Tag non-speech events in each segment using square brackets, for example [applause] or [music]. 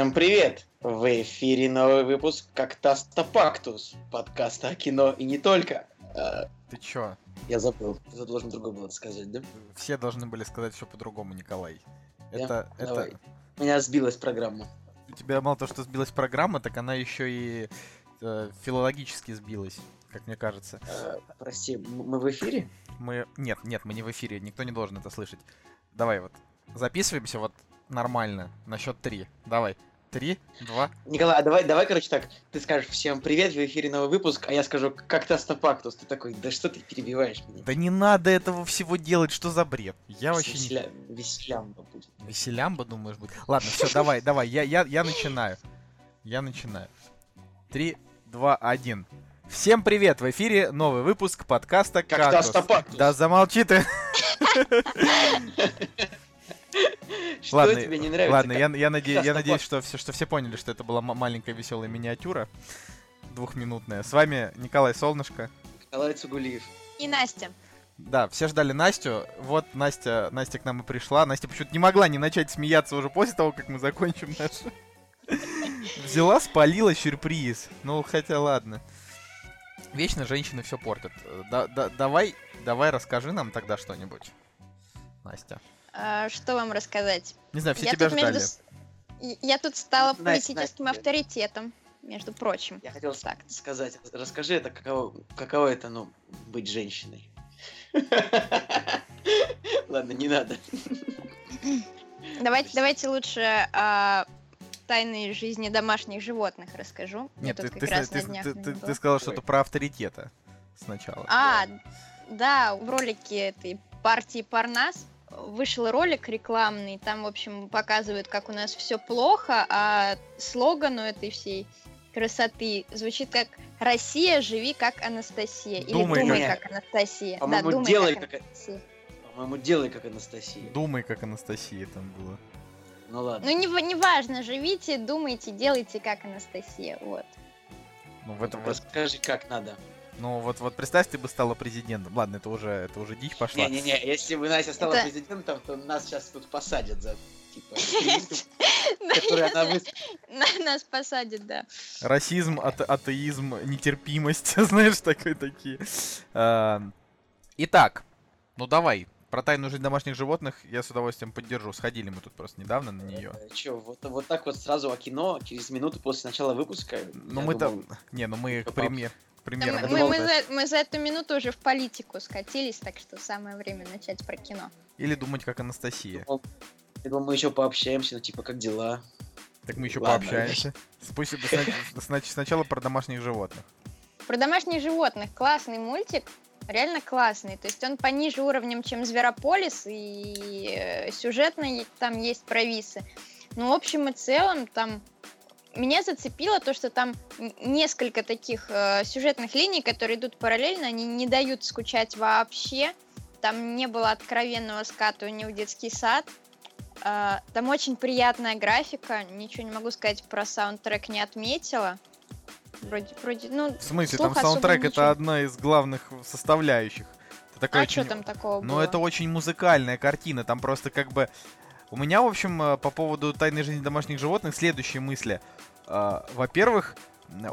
Всем привет! В эфире новый выпуск «Коктаста Пактус» подкаста о кино и не только. А, Ты чё? я забыл, ты должен другой был это сказать, да? Все должны были сказать все по-другому, Николай. Да? Это, Давай. это... У меня сбилась программа. У тебя мало того, что сбилась программа, так она еще и э, филологически сбилась, как мне кажется. А, прости, мы в эфире? Мы... Нет, нет, мы не в эфире, никто не должен это слышать. Давай вот, записываемся вот нормально, на счет три. Давай. Три, два. Николай, а давай, давай, короче, так, ты скажешь всем привет, в эфире новый выпуск, а я скажу «Коктаста Пактус». Ты такой, да что ты перебиваешь меня? Да не надо этого всего делать, что за бред? Я вообще не... Веселя... Веселямба будет. Веселямба, думаешь, будет? Ладно, все, давай, [laughs] давай, я, я, я начинаю. Я начинаю. Три, два, один. Всем привет! В эфире новый выпуск подкаста «Коктаста «Кактус». Пактус». Да замолчи ты! [laughs] [laughs] [laughs] Что Ладно, тебе не нравится? Ладно, Как- я, я, наде- я «Коктаста надеюсь, что все, что все поняли, что это была ма- маленькая веселая миниатюра. Двухминутная. С вами Николай Солнышко. Николай Цугулиев. И Настя. Да, все ждали Настю. Вот Настя, Настя к нам и пришла. Настя почему-то не могла не начать смеяться уже после того, как мы закончим наш. [laughs] Взяла, спалила сюрприз. Ну, хотя ладно. Вечно женщины все портят. Э, Да, да, давай, давай расскажи нам тогда что-нибудь. Настя. А, что вам рассказать? Не знаю, все я, тебя тут между ждали. и- я тут стала Настя, политическим Настя. авторитетом, между прочим. Я хотел Так. сказать, расскажи это, каково, каково это, ну, быть женщиной. [laughs] Ладно, не надо. Давайте, давайте лучше о тайной жизни домашних животных расскажу. Нет, ты, ты, ты, ты- ты- Ой. что-то про авторитета сначала. А, да, в ролике этой партии Парнас вышел ролик рекламный, там, в общем, показывают, как у нас все плохо, а слоган у этой всей красоты звучит как «Россия, живи как Анастасия» или Думай «Думай как- как Анастасия». Да, По-моему, «Думай делай как как- Анастасия». По-моему, делай как Анастасия. Думай, как Анастасия там было. Ну ладно. Ну, не, не важно, живите, думайте, делайте как Анастасия, вот. Ну, в этом, Расскажи, как надо. Ну вот, вот представь, ты бы стала президентом. Ладно, это уже, это уже дичь пошла. Не-не-не, если бы Настя стала Это- президентом, то нас сейчас тут посадят за, типа, [laughs] который она Нас посадят, да. Расизм, ате- атеизм, нетерпимость, [laughs] знаешь, такой такие. А, Итак, ну давай, про тайную жизнь домашних животных я с удовольствием поддержу. Сходили мы тут просто недавно на нее. Э, Чё, вот, вот так вот сразу о кино, через минуту после начала выпуска. Ну мы думал, там... Не, ну мы к пример... примерам. мы, мы- мы за, мы за эту минуту уже в политику скатились, так что самое время начать про кино. Или думать, как Анастасия. я думал, мы еще пообщаемся, ну типа, как дела? Так мы еще Ладно. пообщаемся. Сна- Сначала про домашних животных. Про домашних животных классный мультик, реально классный. То есть он пониже уровнем, чем Зверополис, и э, сюжетно там есть провисы. Но в общем и целом там меня зацепило то, что там несколько таких э, сюжетных линий, которые идут параллельно, они не дают скучать вообще. Там не было откровенного скатывания в детский сад. А, Там очень приятная графика. Ничего не могу сказать про саундтрек, не отметила. Вроде, вроде, ну, В смысле, там саундтрек это ничего. одна из главных составляющих. Это такое А что очень- там такого Ну, было? это очень музыкальная картина. Там просто как бы... У меня, в общем, э, по поводу тайной жизни домашних животных следующие мысли. А, Во-первых,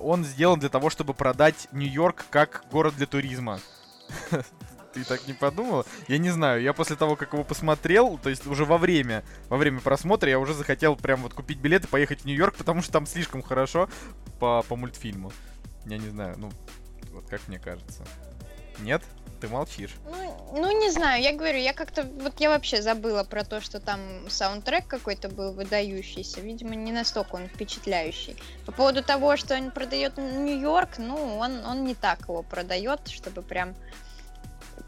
он сделан для того, чтобы продать Нью-Йорк как город для туризма. [laughs] Ты так не подумала? Я не знаю, я после того, как его посмотрел, то есть уже во время, во время просмотра, я уже захотел прям вот купить билет и поехать в Нью-Йорк, потому что там слишком хорошо по, по мультфильму. Я не знаю, ну, вот как мне кажется. Нет? Ты молчишь. Ну, ну, не знаю, я говорю, я как-то, вот я вообще забыла про то, что там саундтрек какой-то был выдающийся, видимо, не настолько он впечатляющий. По поводу того, что он продает Нью-Йорк, ну, он, он не так его продает, чтобы прям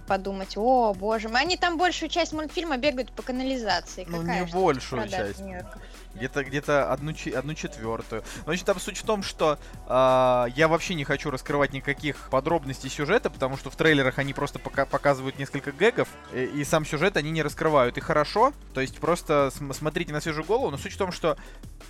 подумать, о, боже мой, они там большую часть мультфильма бегают по канализации. Ну, Какая не большую часть. Где-то где-то одну, одну четвертую. Но значит, там суть в том, что а, я вообще не хочу раскрывать никаких подробностей сюжета, потому что в трейлерах они просто пока- показывают несколько гэгов, и, и сам сюжет они не раскрывают. И хорошо, то есть просто см- смотрите на свежую голову, но суть в том, что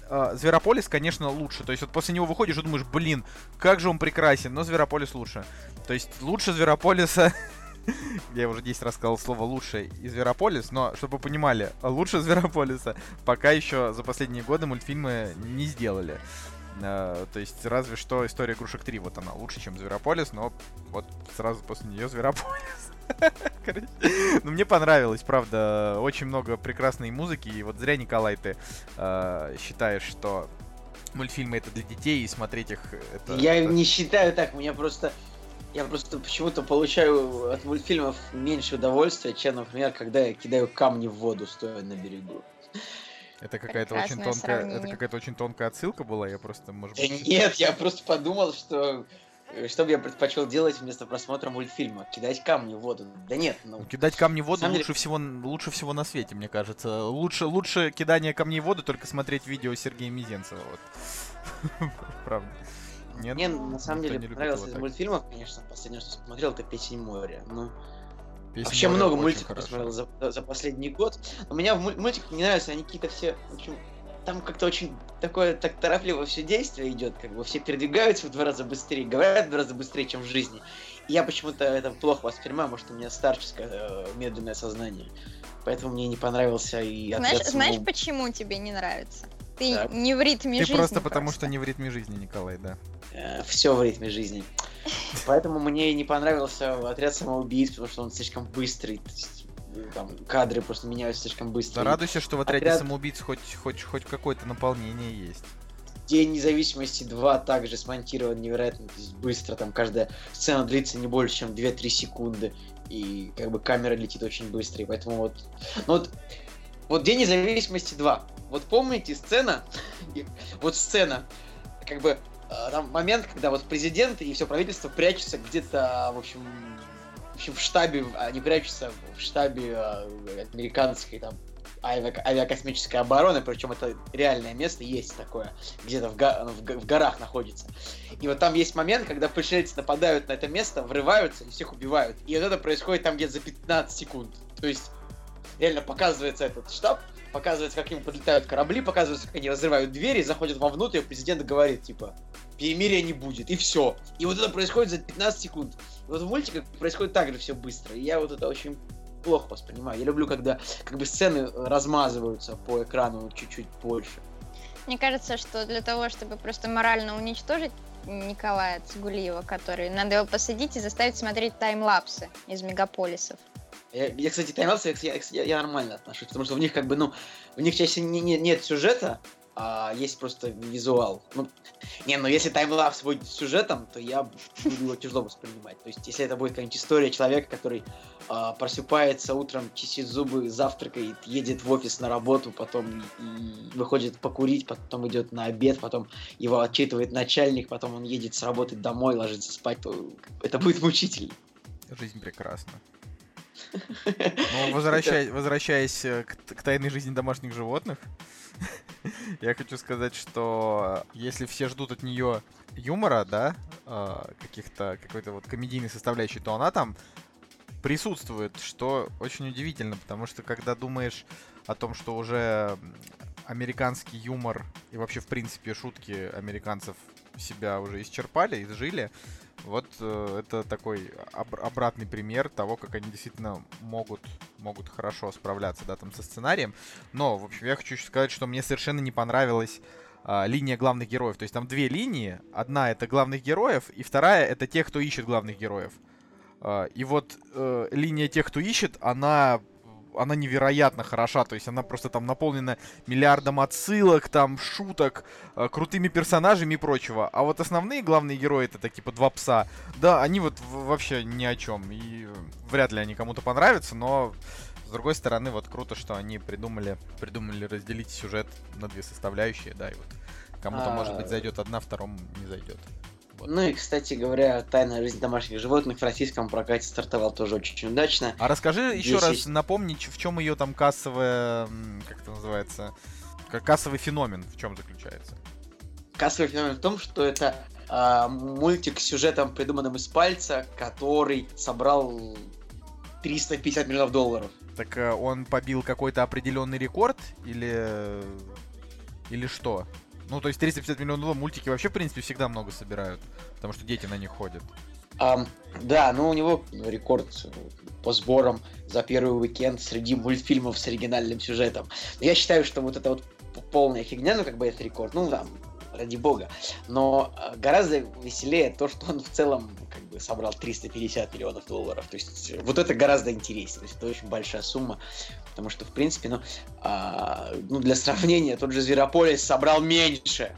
а, Зверополис, конечно, лучше. То есть вот после него выходишь и думаешь, блин, как же он прекрасен, но Зверополис лучше. То есть лучше Зверополиса [laughs] [laughs] Я уже 10 раз сказал слово «лучший» и «Зверополис», но, чтобы вы понимали, лучше «Зверополиса» пока еще за последние годы мультфильмы не сделали. Uh, то есть разве что история игрушек 3, вот она лучше, чем Зверополис, но вот сразу после нее Зверополис. [laughs] Ну, мне понравилось, правда, очень много прекрасной музыки, и вот зря, Николай, ты uh, считаешь, что мультфильмы это для детей, и смотреть их это... Я не считаю так, у меня просто... Я просто почему-то получаю от мультфильмов меньше удовольствия, чем, например, когда я кидаю камни в воду, стоя на берегу. Это какая-то очень тонкая, сравнение. это какая-то очень тонкая отсылка была, я просто, может быть... Да нет, я просто подумал, что э, что бы я предпочел делать вместо просмотра мультфильма? Кидать камни в воду. Да нет, ну... Кидать камни в воду лучше, деле... всего, лучше всего на свете, мне кажется. Лучше, лучше кидание камней в воду только смотреть видео Сергея Мизенцева. Вот. [laughs] Правда. Нет, Мне на самом деле понравился из мультфильмов, конечно, последнее, что смотрел, это «Песень моря». Ну, Песня Вообще много мультиков посмотрел за, за последний год. У меня в мультиках не нравятся, они какие-то все, в общем, там как-то очень такое, так торопливо все действие идет, как бы все передвигаются в два раза быстрее, говорят в два раза быстрее, чем в жизни. И я почему-то это плохо воспринимаю, может, у меня старческое э, медленное сознание. Поэтому мне не понравился и Знаешь, знаешь, почему тебе не нравится? Ты так. не в ритме Ты жизни. Ты просто потому, что не в ритме жизни, Николай, да. Э, все в ритме жизни. Поэтому мне не понравился отряд самоубийц, потому что он слишком быстрый. Там кадры просто меняются слишком быстро. Да радуйся, что в отряде отряд... самоубийц хоть, хоть, хоть какое-то наполнение есть. День независимости 2 также смонтирован невероятно быстро. Там каждая сцена длится не больше, чем 2-3 секунды. И как бы камера летит очень быстро. И поэтому вот. Ну вот. Вот День независимости 2. Вот помните сцена? [laughs] вот сцена. Как бы там момент, когда вот президент и все правительство прячутся где-то, в общем, в общем, в штабе, они прячутся в штабе э, американской там авиакосмической обороны, причем это реальное место есть такое, где-то в, го- в, в горах находится. И вот там есть момент, когда пришельцы нападают на это место, врываются и всех убивают. И вот это происходит там где-то за 15 секунд. То есть реально показывается этот штаб, показывается, как им подлетают корабли, показывается, как они разрывают двери, заходят вовнутрь, и президент говорит, типа, перемирия не будет, и все. И вот это происходит за 15 секунд. И вот в мультиках происходит так же все быстро. И я вот это очень плохо воспринимаю. Я люблю, когда как бы сцены размазываются по экрану чуть-чуть больше. Мне кажется, что для того, чтобы просто морально уничтожить Николая Цигулиева, который надо его посадить и заставить смотреть таймлапсы из мегаполисов. Я, я кстати, таймлапсы я, я, я нормально отношусь, потому что в них как бы, ну, в них чаще не, не, нет сюжета, а есть просто визуал. Ну, не, ну если таймлапс будет сюжетом, то я буду его тяжело воспринимать. То есть, если это будет какая-нибудь история человека, который а, просыпается утром, чистит зубы, завтракает, едет в офис на работу, потом и выходит покурить, потом идет на обед, потом его отчитывает начальник, потом он едет с работы домой, ложится спать, то это будет мучительно. Жизнь прекрасна. Ну, возвращаясь, возвращаясь э, к, к тайной жизни домашних животных, [laughs] я хочу сказать, что если все ждут от нее юмора, да, э, каких-то какой-то вот комедийной составляющей, то она там присутствует, что очень удивительно, потому что когда думаешь о том, что уже американский юмор и вообще, в принципе, шутки американцев себя уже исчерпали, изжили, вот э, это такой об- обратный пример того, как они действительно могут, могут хорошо справляться, да, там со сценарием. Но, в общем, я хочу сказать, что мне совершенно не понравилась э, линия главных героев. То есть там две линии. Одна это главных героев, и вторая это тех, кто ищет главных героев. Э, и вот э, линия тех, кто ищет, она она невероятно хороша, то есть она просто там наполнена миллиардом отсылок, там шуток, э, крутыми персонажами и прочего. А вот основные главные герои это такие типа два пса, да, они вот вообще ни о чем. И вряд ли они кому-то понравятся, но с другой стороны, вот круто, что они придумали, придумали разделить сюжет на две составляющие, да, и вот кому-то, а... может быть, зайдет одна, второму не зайдет. Ну и, кстати говоря, «Тайная жизнь домашних животных» в российском прокате стартовал тоже очень удачно. А расскажи Здесь еще раз, напомни, в чем ее там кассовая, как это называется, кассовый феномен, в чем заключается? Кассовый феномен в том, что это э, мультик с сюжетом, придуманным из пальца, который собрал 350 миллионов долларов. Так э, он побил какой-то определенный рекорд или или что? Ну, то есть 350 миллионов долларов мультики вообще, в принципе, всегда много собирают, потому что дети на них ходят. Ам, да, ну у него рекорд по сборам за первый уикенд среди мультфильмов с оригинальным сюжетом. Я считаю, что вот это вот полная фигня, ну как бы это рекорд, ну там, ради бога. Но э, гораздо веселее то, что он в целом как бы собрал 350 миллионов долларов. То есть вот это гораздо интереснее. То есть это очень большая сумма. Потому что, в принципе, ну, а, ну для сравнения, тот же Зверополис собрал меньше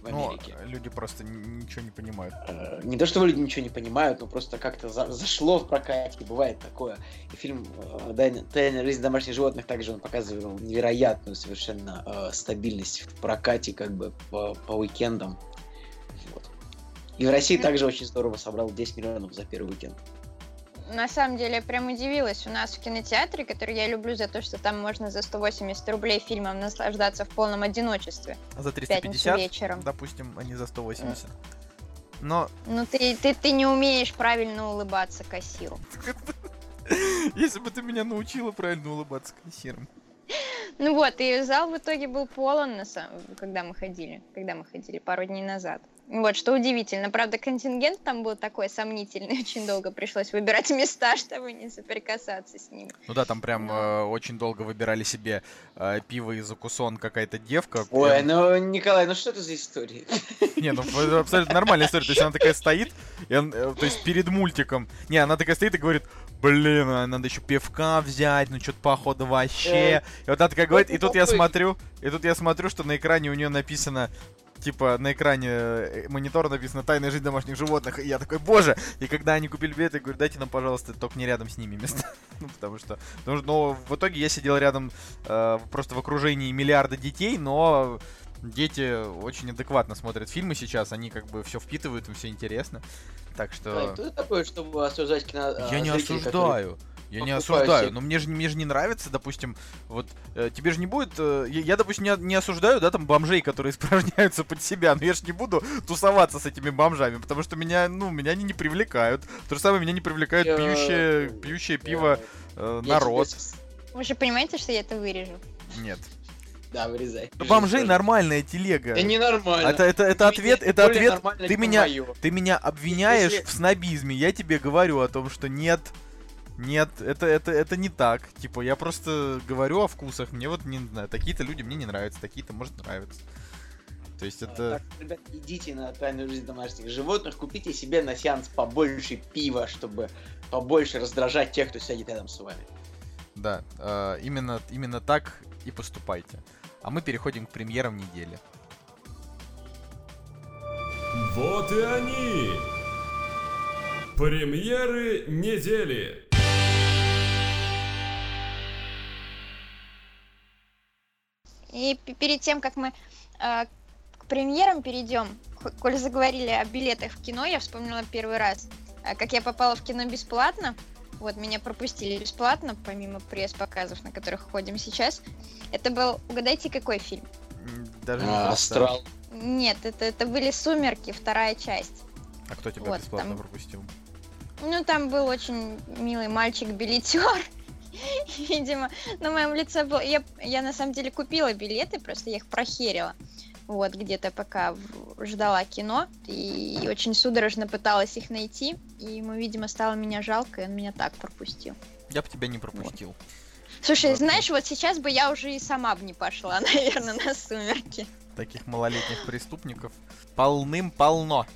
в Ну, Америке. люди просто ничего не понимают. Э, Не то, что люди ничего не понимают, но просто как-то за- зашло в прокате, бывает такое. И фильм э, «Тайна тайная жизнь домашних животных» также он показывал невероятную совершенно э, стабильность в прокате как бы по, по уикендам. Вот. И в России также очень здорово собрал 10 миллионов за первый уикенд. На самом деле, я прям удивилась. У нас в кинотеатре, который я люблю за то, что там можно за 180 рублей фильмом наслаждаться в полном одиночестве. А За В пятницу 350, вечером. допустим, а не за 180. Но Ну, ты, ты, ты не умеешь правильно улыбаться кассиру. [laughs] если бы ты меня научила правильно улыбаться кассиром. Ну вот, и зал в итоге был полон, когда мы ходили, когда мы ходили пару дней назад. Вот, что удивительно. Правда, контингент там был такой сомнительный, [laughs] очень долго пришлось выбирать места, [laughs] чтобы не соприкасаться с ним. Ну да, там прям Но- э, очень долго выбирали себе э, пиво из закусон какая-то девка. Ой, прям- ну, Николай, ну что это за история? [laughs] Не, ну это абсолютно нормальная история. То есть она такая стоит, и он, э, то есть перед мультиком. Не, она такая стоит и говорит, блин, а надо еще пивка взять, ну что-то походу вообще. И вот она такая говорит, и тут я смотрю, и тут я смотрю, что на экране у нее написано типа на экране э, монитора написано «Тайная жизнь домашних животных», и я такой, боже! И когда они купили билеты, я говорю, дайте нам, пожалуйста, только не рядом с ними места. [laughs] ну, потому что... что- но в итоге я сидел рядом э, просто в окружении миллиарда детей, но дети очень адекватно смотрят фильмы сейчас, они как бы все впитывают, им все интересно. Так что... Ой, Кто такой, чтобы осуждать кино... Я а, не зрителей, которые- Я не осуждаю, себе- но мне же, мне же не нравится, допустим, вот э, тебе же не будет, э, я, допустим, не, не осуждаю, да, там бомжей, которые [laughs] испражняются под себя, но я же не буду тусоваться с этими бомжами, потому что меня, ну, меня они не привлекают. То же самое меня не привлекает Я- пьющее, пьющее пиво э, Я народ. тебе Вы же понимаете, что я это вырежу? Нет. Да, вырезай. У бомжей нормальная телега. Да ненормально. Это, это, это ответ, это ответ. Ты меня, ты меня обвиняешь Если- в снобизме. Я тебе говорю о том, что нет, нет, это, это, это не так. Типа, я просто говорю о вкусах. Мне вот не знаю, такие-то люди мне не нравятся, такие-то может нравятся. То есть это. Так, ребят, идите на тайную жизнь домашних животных, купите себе на сеанс побольше пива, чтобы побольше раздражать тех, кто сидит рядом с вами. Да, э, именно, именно так и поступайте. А мы переходим к премьерам недели. Вот и они! Премьеры недели! И перед тем, как мы э, к премьерам перейдем, коль заговорили о билетах в кино, я вспомнила первый раз, э, как я попала в кино бесплатно. Вот, меня пропустили бесплатно, помимо пресс-показов, на которых ходим сейчас. Это был, угадайте, какой фильм? Даже не А. Астрал. Нет, это, это были «Сумерки», вторая часть. А кто тебя Вот, бесплатно там- пропустил? Ну, там был очень милый мальчик-билетер. [laughs] Видимо, на моем лице был... Я, я на самом деле купила билеты, просто я их прохерила. Вот, где-то пока ждала кино. И очень судорожно пыталась их найти. И ему, видимо, стало меня жалко, и он меня так пропустил. Я бы тебя не пропустил. Слушай, Вот. знаешь, вот сейчас бы я уже и сама бы не пошла, [laughs] наверное, на «Сумерки». Таких малолетних преступников полным-полно.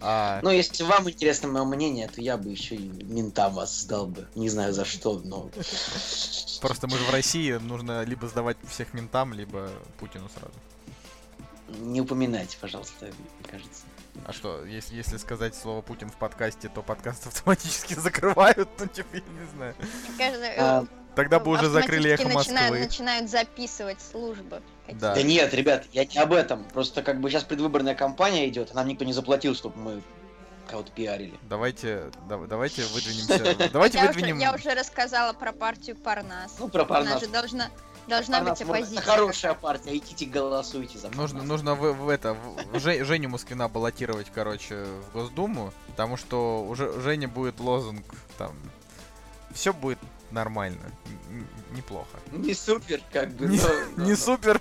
А, Ну, если вам интересно мое мнение, то я бы еще и ментам вас сдал бы. Не знаю за что, но... Просто мы же в России, нужно либо сдавать всех ментам, либо Путину сразу. Не упоминайте, пожалуйста, мне кажется. А что, если, если сказать слово Путин в подкасте, то подкаст [laughs] автоматически закрывают? Ну, типа, я не знаю. Мне кажется, А, Тогда бы уже закрыли эхо автоматически начинают, Москвы. начинают записывать службы. Да. Да нет, ребят, я не об этом. Просто как бы сейчас предвыборная кампания идет, а нам никто не заплатил, чтобы мы кого-то пиарили. Давайте, да- давайте [laughs] выдвинемся. Давайте я, выдвинем. уже, я уже рассказала про партию Парнас. Ну, про Она Парнас. же должна, должна Парнас, быть оппозиция. Это хорошая партия, идите голосуйте за Нужно, Парнас. нужно в, в это, в- в Же- Женю Москвина баллотировать, короче, в Госдуму, потому что уже Женя будет лозунг там. Все будет нормально. Неплохо. Не супер, как бы. Не, но- [laughs] не но- супер.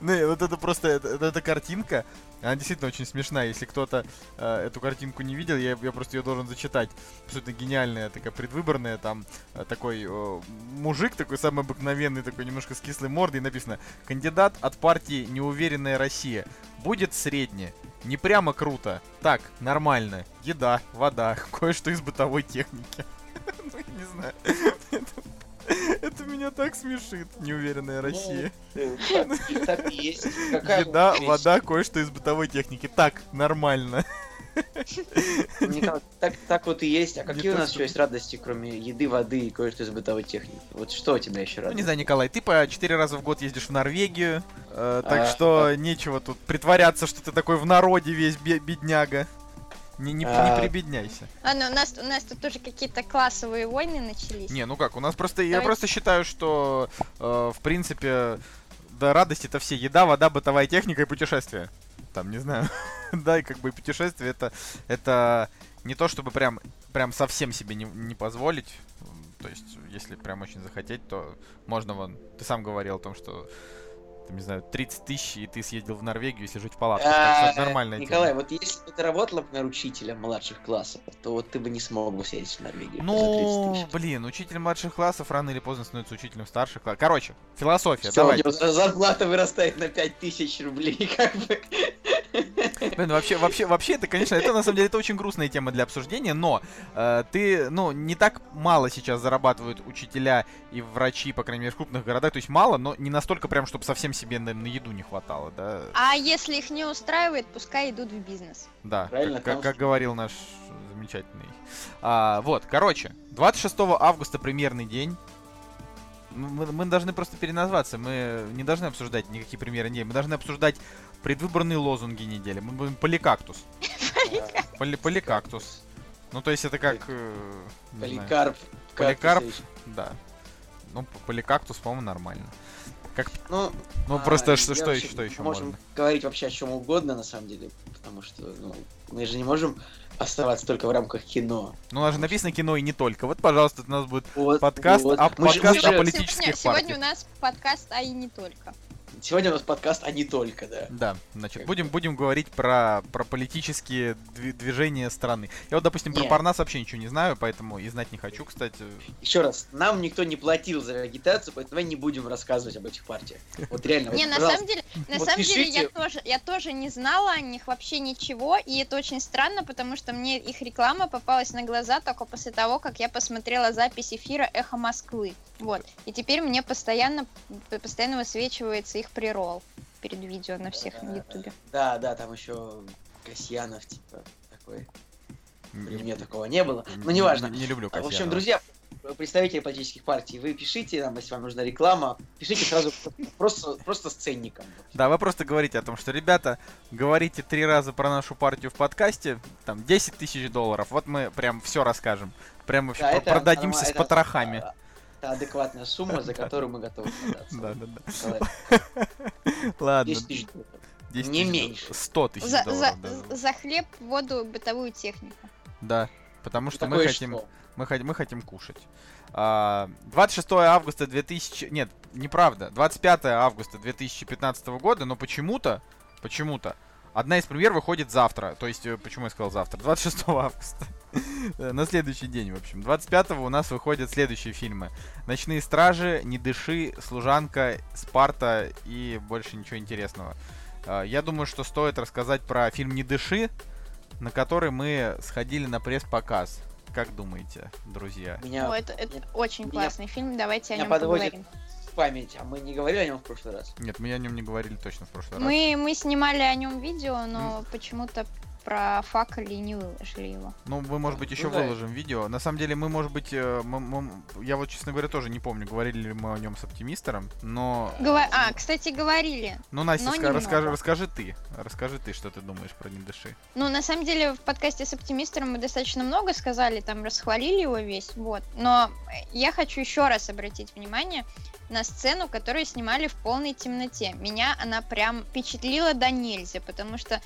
Ну, вот это просто, это, эта картинка, она действительно очень смешная. Если кто-то э, эту картинку не видел, я, я просто ее должен зачитать. Абсолютно гениальная, такая предвыборная, там э, такой э, мужик, такой самый обыкновенный, такой немножко с кислой мордой, и написано «Кандидат от партии «Неуверенная Россия». Будет средне. Не прямо круто. Так, нормально. Еда, вода, [laughs] кое-что из бытовой техники. [laughs] Ну, я не знаю. Это- меня так смешит, неуверенная Россия. Э, так- есть. Еда, вода, кое-что из бытовой техники. Так, нормально. Николай, Так, так вот и есть. А Не какие у нас еще есть радости, кроме еды, воды и кое-что из бытовой техники? Вот что у тебя еще Ну, радует? не знаю, Николай, ты по четыре раза в год ездишь в Норвегию, э, так А, что нечего тут притворяться, что ты такой в народе весь бе- бедняга. Не, не, не А. прибедняйся. Ладно, у нас, у нас тут уже какие-то классовые войны начались. Не, ну как, у нас просто, я просто считаю, что, э, в принципе, да, радости-то все. Еда, вода, бытовая техника и путешествия. Там, не знаю. [laughs] да, и как бы путешествие это, это не то, чтобы прям, прям совсем себе не, не позволить. То есть, если прям очень захотеть, то можно вон... Ты сам говорил о том, что там, не знаю, 30 тысяч, и ты съездил в Норвегию, если жить в. Так что это А, нормальная Николай, тема. вот если бы ты работал, например, учителем младших классов, то вот ты бы не смог бы съездить в Норвегию за 30 Ну, тысяч. блин, учитель младших классов рано или поздно становится учителем старших классов. Короче, философия, Всё, у давай. зарплата вырастает на 5000 рублей, [laughs] как бы. [laughs] Блин, вообще, вообще, вообще, это, конечно, это на самом деле это очень грустная тема для обсуждения, но э, ты, ну, не так мало сейчас зарабатывают учителя и врачи, по крайней мере, в крупных городах, то есть мало, но не настолько прям, чтобы совсем себе на, на еду не хватало, да, А если их не устраивает, пускай идут в бизнес. да, Правильно, как, как- говорил наш замечательный. А, вот, короче, 26 августа премьерный день. Ну, Мы, мы должны просто переназваться, мы не должны обсуждать никакие премьеры недели, мы должны обсуждать предвыборные лозунги недели. Мы будем поликактус. Поли, поликактус. Ну, то есть это как... э. Поликарп. Поликарп. Да. Ну, поликактус, по-моему, нормально. Ну, Ну, а, просто что, что вообще- еще, что еще можем можно? говорить вообще о чем угодно, на самом деле, потому что, ну, мы же не можем оставаться только в рамках кино. Ну, у нас же написано кино и не только. Вот, пожалуйста, у нас будет Вот, Подкаст вот. о- Мы же- подкаст мы о же- полит- политических сегодня, сегодня партий. у нас подкаст, а и не только. Сегодня у нас подкаст, а не только, да. Да, значит, Как будем, будем говорить про, про политические дви- движения страны. Я вот, допустим, про Не. Парнас вообще ничего не знаю, поэтому и знать не хочу, кстати. Еще раз, нам никто не платил за агитацию, поэтому давай не будем рассказывать об этих партиях. Вот реально, вот, Не, на самом деле, на самом деле я тоже, я тоже не знала о них вообще ничего, и это очень странно, потому что мне их реклама попалась на глаза только после того, как я посмотрела запись эфира Эхо Москвы. Вот. И теперь мне постоянно, постоянно высвечивается их прирол перед видео на всех на ютубе. Да, да, там еще Касьянов, типа, такой. При Не- мне такого не было. не- Но неважно. Не, не люблю А, В общем, Касьянова. друзья, представители политических партий, вы пишите нам, если вам нужна реклама, пишите сразу [laughs] просто, просто с ценником. Да, вы просто говорите о том, что, ребята, говорите три раза про нашу партию в подкасте, там, 10 тысяч долларов. Вот мы прям все расскажем. Прям вообще Да, про- это продадимся норма- с это, потрохами. а, Это адекватная сумма, за [laughs] которую мы готовы продаться. Да, да, да. [laughs] Ладно. 10 тысяч долларов. 10 не тысяч меньше. 100 тысяч За, долларов, за- да. за хлеб, воду, бытовую технику. Да, потому что мы хотим, что? мы, хот- мы хотим кушать. А, 26 августа 2000... Нет, неправда. 25 августа 2015 года, но почему-то, почему-то, одна из премьер выходит завтра. То есть, э, почему я сказал завтра? 26 [laughs] августа. Э, На следующий день, в общем. 25 у нас выходят следующие фильмы. «Ночные стражи», «Не дыши», «Служанка», «Спарта» и больше ничего интересного. А, Я думаю, что стоит рассказать про фильм «Не дыши», на который мы сходили на пресс-показ. Как думаете, друзья? Меня О, это, это очень меня- классный фильм, давайте о меня нем подводит поговорим. Память, а мы не говорили о нем в прошлый раз. Нет, мы о нем не говорили точно в прошлый раз. Мы, мы снимали о нем видео, но почему-то про факели не выложили его. Ну, мы, может быть, еще Ну да. выложим видео. На самом деле, мы, может быть, э, мы- мы- я вот, честно говоря, тоже не помню, говорили ли мы о нем с оптимистером, но... Гова- А, кстати, говорили. Ну, Настя, но ска- расскажи, расскажи ты. Расскажи ты, что ты думаешь про «Не дыши». Ну, на самом деле, в подкасте с оптимистером мы достаточно много сказали, там расхвалили его весь, вот. Но я хочу еще раз обратить внимание на сцену, которую снимали в полной темноте. Меня она прям впечатлила до нельзя, потому что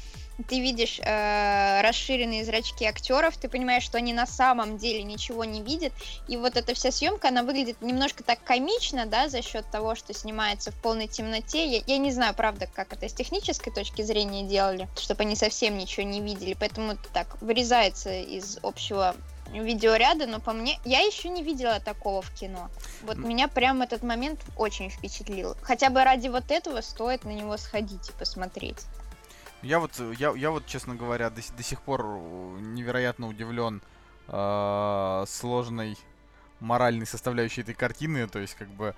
ты видишь э, расширенные зрачки актеров, ты понимаешь, что они на самом деле ничего не видят, и вот эта вся съемка, она выглядит немножко так комично, да, за счет того, что снимается в полной темноте. Я, я не знаю, правда, как это с технической точки зрения делали, чтобы они совсем ничего не видели, поэтому это так вырезается из общего видеоряда, но по мне, я еще не видела такого в кино. Вот меня прям этот момент очень впечатлил. Хотя бы ради вот этого стоит на него сходить и посмотреть. Я вот, э, я, я вот, честно говоря, до, до сих пор э, невероятно удивлен э, сложной моральной составляющей этой картины, то есть как бы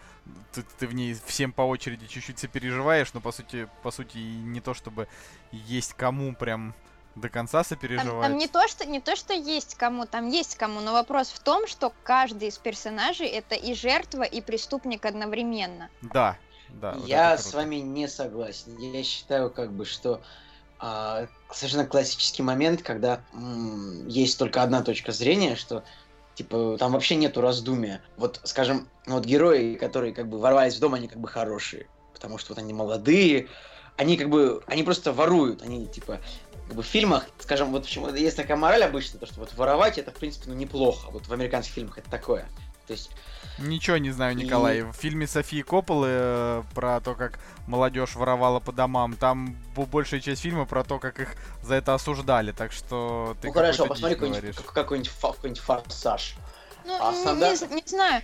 ты, ты в ней всем по очереди чуть-чуть сопереживаешь, но по сути, по сути не то чтобы есть кому прям до конца Там, сопереживать. там не то, что не то, что есть кому, там есть кому, но вопрос в том, что каждый из персонажей это и жертва, и преступник одновременно. Да, да. вот Я с вами не согласен. Я считаю, как бы, что а, совершенно классический момент, когда м, есть только одна точка зрения, что типа там вообще нету раздумия. Вот, скажем, ну, вот герои, которые как бы ворвались в дом, они как бы хорошие, потому что вот они молодые, они как бы, они просто воруют, они типа как бы в фильмах, скажем, вот почему есть такая мораль обычно, то что вот воровать это в принципе ну неплохо, вот в американских фильмах это такое. То есть Ничего не знаю, И- Николай. В фильме Софии Копполы э, про то, как молодежь воровала по домам, там большая часть фильма про то, как их за это осуждали. Так что ты ну хорошо, посмотри какой-нибудь, какой-нибудь, какой-нибудь форсаж. Ну, А стандарт- не, не знаю.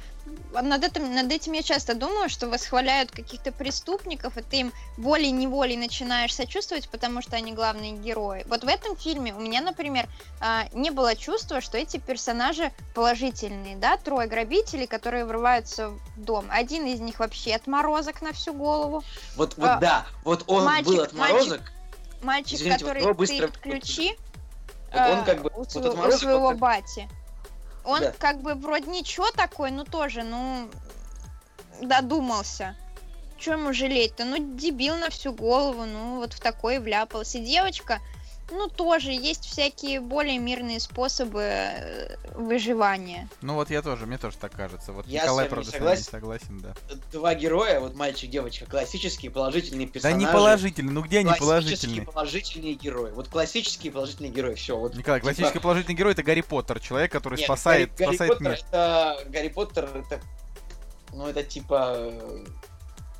Над этим, над этим я часто думаю, что восхваляют каких-то преступников, и ты им волей-неволей начинаешь сочувствовать, потому что они главные герои. Вот в этом фильме у меня, например, а, не было чувства, что эти персонажи положительные, да, трое грабителей, которые врываются в дом. Один из них вообще отморозок на всю голову. Вот, вот А, да, вот он мальчик- был отморозок, Мальчик, Извините, вот который его быстро- тырит ключи, вот он э, как бы, у, вот своего- у своего он как- бати. Он Да. как бы вроде ничего такой, но тоже, ну, додумался. Че ему жалеть-то? Ну, дебил на всю голову, ну, вот в такой вляпался. Девочка, ну, тоже есть всякие более мирные способы э, выживания. Ну вот я тоже, мне тоже так кажется. Вот Я Николай, правда, с вами согласен. не согласен, да. два героя, вот мальчик, девочка, классические положительные Да персонажи. не положительный, ну где они Классические положительные? положительные герои. Вот классические положительные герои, все. Вот Николай, типа- классический положительный герой это Гарри Поттер, человек, который Нет, спасает, Гарри, Гарри спасает Поттер мир. это Гарри Поттер это ну это типа э,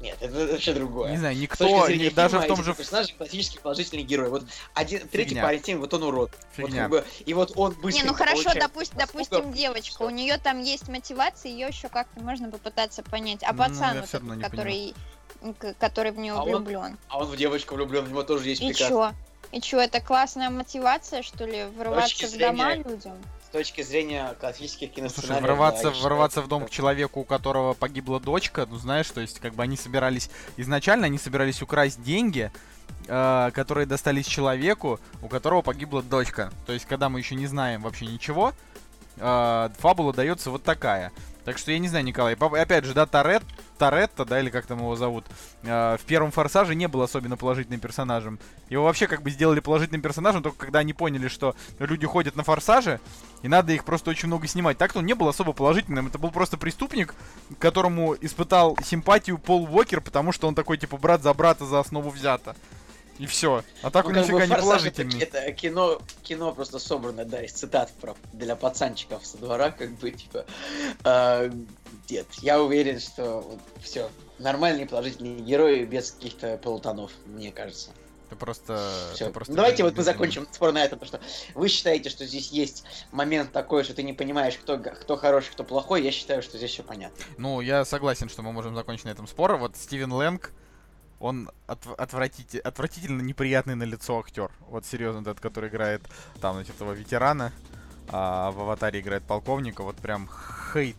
нет, это, вообще другое. Не знаю, С никто, ни- даже в том же... персонажи классический положительный герой. Вот один третий Фигня. парень тем, вот он урод. Вот Фигня. как бы, и вот он быстро. не, ну хорошо, допусть, заслугу. допустим, девочка, у нее там есть мотивация, ее еще как-то можно попытаться понять. А Ну, пацан, я вот этот, не который, который в нее А он- влюблен. А он в девочку влюблен, у него тоже есть И приказ. чё? И чё, это классная мотивация, что ли, врываться в дома людям? Точки зрения классических Ну, киносценариев. Слушай, ворваться, да, я ворваться считаю, в дом к человеку, у которого погибла дочка, ну знаешь, то есть как бы они собирались изначально они собирались украсть деньги, э, которые достались человеку, у которого погибла дочка. То есть когда мы еще не знаем вообще ничего, э, фабула дается вот такая. Так что я не знаю, Николай. Опять же, да, Торет, Торетто, да, или как там его зовут, э, в первом Форсаже не был особенно положительным персонажем. Его вообще как бы сделали положительным персонажем только когда они поняли, что люди ходят на Форсаже, и надо их просто очень много снимать. Так-то он не был особо положительным. Это был просто преступник, которому испытал симпатию Пол Уокер, потому что он такой, типа, брат за брата за основу взято. И все. А так Ну, он как бы нифига не положительный. Это, кино, кино просто собрано, да, из цитат про, для пацанчиков со двора, как бы, типа, э, нет, я уверен, что все, нормальные положительные герои без каких-то полутонов, мне кажется. Это просто... Это просто Давайте вот мы закончим спор на этом, потому что вы считаете, что здесь есть момент такой, что ты не понимаешь, кто, кто хороший, кто плохой, я считаю, что здесь все понятно. Ну, я согласен, что мы можем закончить на этом спор. Вот Стивен Лэнг, он отв- отвратите- отвратительно неприятный на лицо актер. Вот серьезно, этот, который играет там, значит, этого ветерана, а в аватаре играет полковника, вот прям хейт.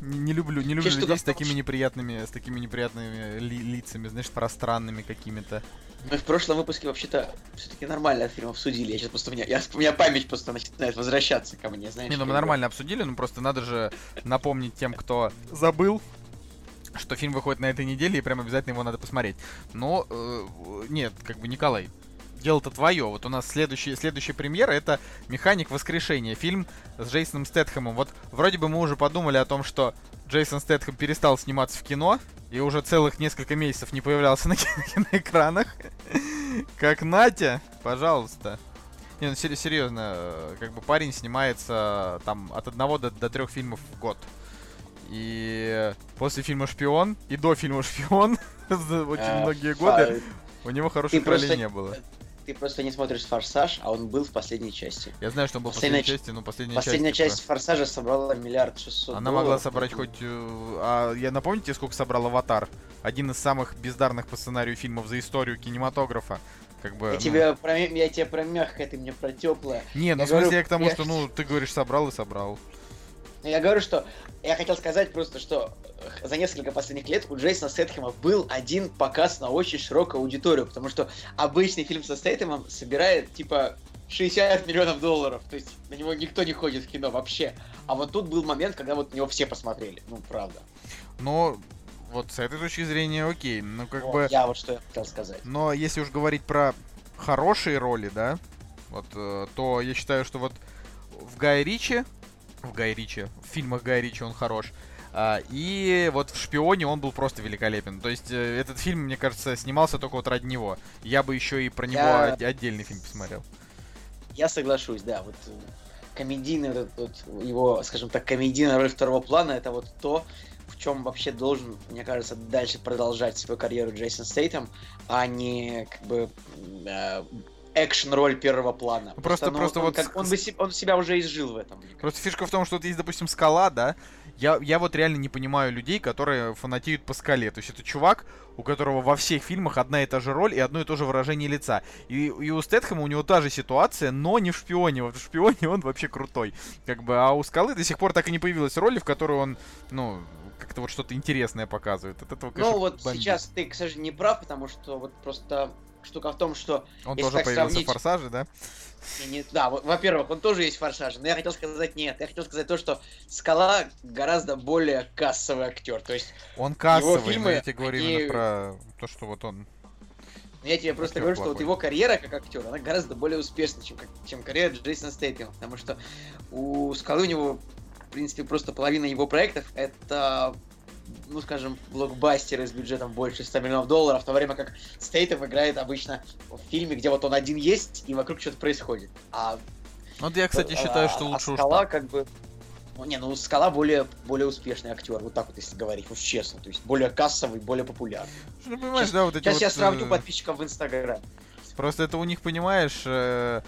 Не, люблю, не люблю что людей с такими неприятными, с такими неприятными ли- лицами, знаешь, пространными какими-то. Мы в прошлом выпуске вообще-то все-таки нормально от фильмов судили. Я сейчас просто у меня, я, у меня память просто начинает возвращаться ко мне, знаешь. Не, ну мы нормально обсудили, ну просто надо же напомнить тем, кто забыл, что фильм выходит на этой неделе, и прям обязательно его надо посмотреть. Но, э, нет, как бы, Николай, дело-то твое. Вот у нас следующий, следующая премьера — это «Механик воскрешения», фильм с Джейсоном Стэтхэмом. Вот вроде бы мы уже подумали о том, что Джейсон Стэтхэм перестал сниматься в кино, и уже целых несколько месяцев не появлялся на кино- киноэкранах. Как Натя пожалуйста. Не, ну серьезно, э, как бы парень снимается там от одного до, до трех фильмов в год. И после фильма «Шпион» и до фильма «Шпион» [laughs] за очень А, многие годы у него хороших ролей не было. Ты просто не смотришь «Форсаж», а он был в последней части. Я знаю, что он был в последней части, но последняя, Последняя часть... часть «Форсажа» собрала миллиард шестьсот Она могла собрать хоть... э, А я напомните, сколько собрал «Аватар»? Один из самых бездарных по сценарию фильмов за историю кинематографа. Как бы... Я ну, тебе про, я тебе про мягкое, ты мне про теплое. Не, ну я в смысле говорю, я к тому, я- что, ну, ты говоришь, собрал и собрал. Я говорю, что я хотел сказать просто, что э, за несколько последних лет у Джейсона Стэтхэма был один показ на очень широкую аудиторию, потому что обычный фильм со Стэтхэмом собирает типа 60 миллионов долларов, то есть на него никто не ходит в кино вообще. А вот тут был момент, когда вот на него все посмотрели, ну правда. Но вот с этой точки зрения окей. Ну, как Вот, бы... Я вот что я хотел сказать. Но если уж говорить про хорошие роли, да, вот, э, то я считаю, что вот в Гае Ричи, в Гае Ричи, в фильмах Гая Ричи он хорош, а, и вот в «Шпионе» он был просто великолепен. То есть э, этот фильм, мне кажется, снимался только вот ради него. Я бы еще и про него Я- от- отдельный фильм посмотрел. Я соглашусь, да, вот э, комедийный вот вот его, скажем так, комедийная роль второго плана, это вот то, в чем вообще должен, мне кажется, дальше продолжать свою карьеру Джейсон Стейтем, а не как бы э, экшен-роль первого плана. Ну, просто- ну, просто он, вот как- он, бы он себя уже изжил в этом. Просто фишка в том, что вот есть, допустим, скала, да. Я, я вот реально не понимаю людей, которые фанатеют по скале. То есть это чувак, у которого во всех фильмах одна и та же роль и одно и то же выражение лица. И, и у Стэтхэма у него та же ситуация, но не в шпионе. Вот в шпионе он вообще крутой. Как бы, а у скалы до сих пор так и не появилась роли, в которой он, ну, как-то вот что-то интересное показывает. От этого, конечно, Ну вот бомбит. сейчас ты, к сожалению, не прав, потому что вот просто штука в том, что Он тоже появился сравнить- в Форсаже, да? Не, не- да, во- во-первых, он тоже есть в Форсаже, но я хотел сказать нет. Я хотел сказать то, что Скала гораздо более кассовый актер. То есть, Он кассовый, но фильмы, я тебе говорю они- именно про то, что вот он... я тебе просто говорю, что вот плохой. его карьера как актера, она гораздо более успешна, чем, чем карьера Джейсона Стейтема. Потому что у Скалы у него, в принципе, просто половина его проектов это ну, скажем, блокбастеры с бюджетом больше 100 миллионов долларов, в то время как Стейтем играет обычно в фильме, где вот он один есть, и вокруг что-то происходит. А Ну, Вот я, кстати, А- считаю, что а лучше уж Скала так. как бы... Ну, не, ну Скала более, более успешный актер, вот так вот если говорить, уж честно. То есть более кассовый, более популярный. Ну, понимаешь, Щас- да, вот эти Сейчас вот, я сравню э, подписчиков в Инстаграме. Просто это у них, понимаешь, э,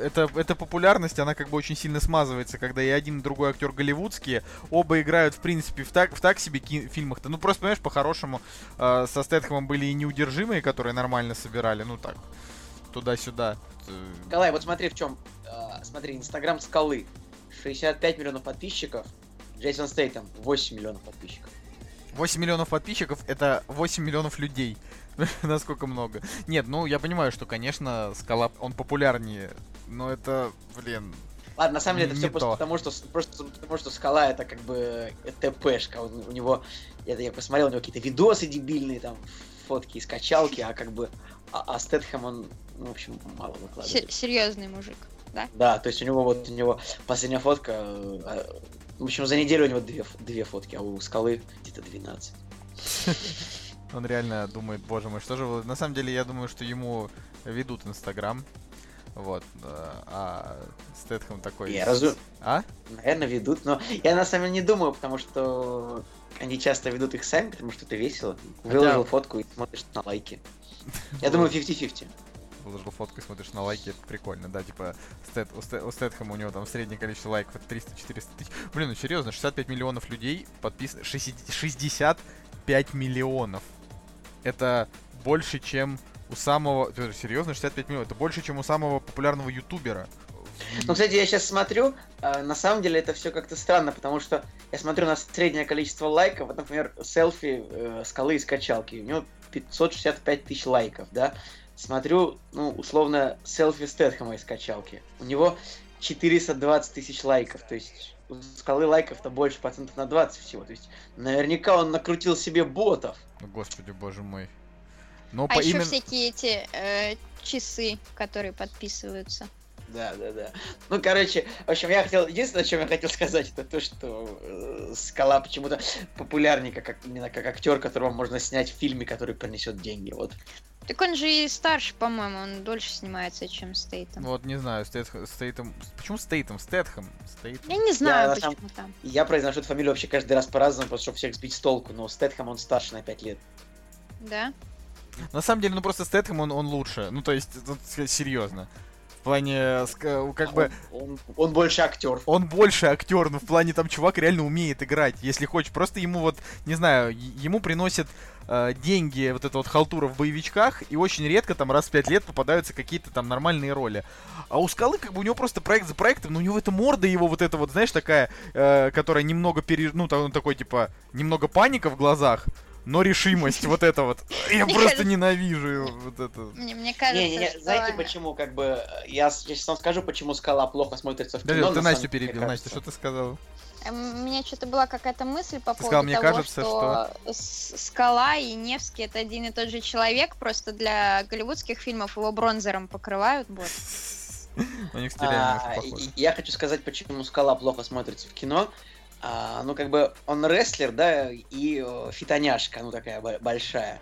это, эта популярность, она как бы очень сильно смазывается, когда и один, и другой актер голливудские, оба играют, в принципе, в так, в так себе ки- фильмах-то. Ну, просто, понимаешь, по-хорошему, э, со Стэтхэмом были и неудержимые, которые нормально собирали, ну так, туда-сюда. Э, Николай, вот смотри в чем. смотри, Инстаграм Скалы. 65 миллионов подписчиков. Джейсон Стейтем 8 миллионов подписчиков. 8 миллионов подписчиков это 8 миллионов людей. [laughs] Насколько много. Нет, ну я понимаю, что, конечно, скала он популярнее. Но это, блин. Ладно, на самом деле это все просто то. потому, что просто потому, что скала это как бы ТПшка. Он- у него. Это я посмотрел, у него какие-то видосы дебильные, там, фотки из качалки, а как бы. А, а Стэтхэм, он, ну, в общем, мало выкладывает. Серьезный мужик. Да, то есть у него вот у него последняя фотка. э, В общем, за неделю у него две, две фотки, а у скалы где-то 12. [laughs] Он реально думает, боже мой, что же... вы-» На самом деле, я думаю, что ему ведут Инстаграм. Вот. э, А Стэтхэм такой... Я разу... А? Наверное, ведут, но я на самом деле не думаю, потому что они часто ведут их сами, потому что это весело. Выложил фотку и смотришь на лайки. Я думаю, 50-50. Выложил фотку и смотришь на лайки, это прикольно, да, типа Стэт, у, Стэт, у Стэтхэма у него там среднее количество лайков это 300-400 тысяч. Блин, ну серьезно, 65 миллионов людей подписано, 65 миллионов. Это больше, чем у самого, серьезно, 65 миллионов, это больше, чем у самого популярного ютубера. Ну, кстати, я сейчас смотрю, а, на самом деле это все как-то странно, потому что я смотрю на среднее количество лайков, вот, например, селфи э, скалы из качалки, у него 565 тысяч лайков, да, смотрю, ну, условно, селфи Стэтхэма из качалки, у него 420 тысяч лайков, то есть у скалы лайков-то больше процентов на 20 всего, то есть наверняка он накрутил себе ботов. Ну, господи, боже мой. Но А по еще именно... всякие эти э, часы, которые подписываются. Да, да, да. Ну, короче, в общем, я хотел, единственное, о чем я хотел сказать, это то, что э, Скала почему-то популярнее, как, ак- именно как актер, которого можно снять в фильме, который принесет деньги. Вот. Так он же и старше, по-моему, он дольше снимается, чем Стейтом. Вот, не знаю, Стейтхэм... Стейтхэм... Почему Стейтом? Стэтхэм? Стейтхэм. Я не знаю, на почему самом- там. Я произношу эту фамилию вообще каждый раз по-разному, просто чтобы всех сбить с толку, но Стэтхэм он старше на 5 лет. Да? На самом деле, ну просто Стэтхэм, он, он лучше. Ну, то есть, тут серьезно. В плане, ска- как бы, Он, он- он больше актер. он больше актер, но в плане там чувак реально умеет играть, если хочешь. Просто ему вот, не знаю, ему приносят э, деньги вот эта вот халтура в боевичках, и очень редко там раз в пять лет попадаются какие-то там нормальные роли. А у Скалы как бы у него просто проект за проектом, но у него эта морда его вот эта вот, знаешь, такая, э, которая немного пере... Ну, там он такой, типа, немного паника в глазах, но решимость, вот это вот. [laughs] Я просто ненавижу вот это. Мне, мне кажется, что... знаете почему, как бы, э, я, сейчас вам скажу, почему скала плохо смотрится в Да, кино. ты на Настю перебил, Настя, что ты сказала? Э, У меня что-то была какая-то мысль по Ты поводу сказал, «Мне того, кажется, что, С- Скала и Невский это один и тот же человек, просто для голливудских фильмов его бронзером покрывают. Вот. [laughs] У них немножко А, Я хочу сказать, почему Скала плохо смотрится в кино. А, ну, как бы, он рестлер, да, и э, фитоняшка, ну, такая бо- большая.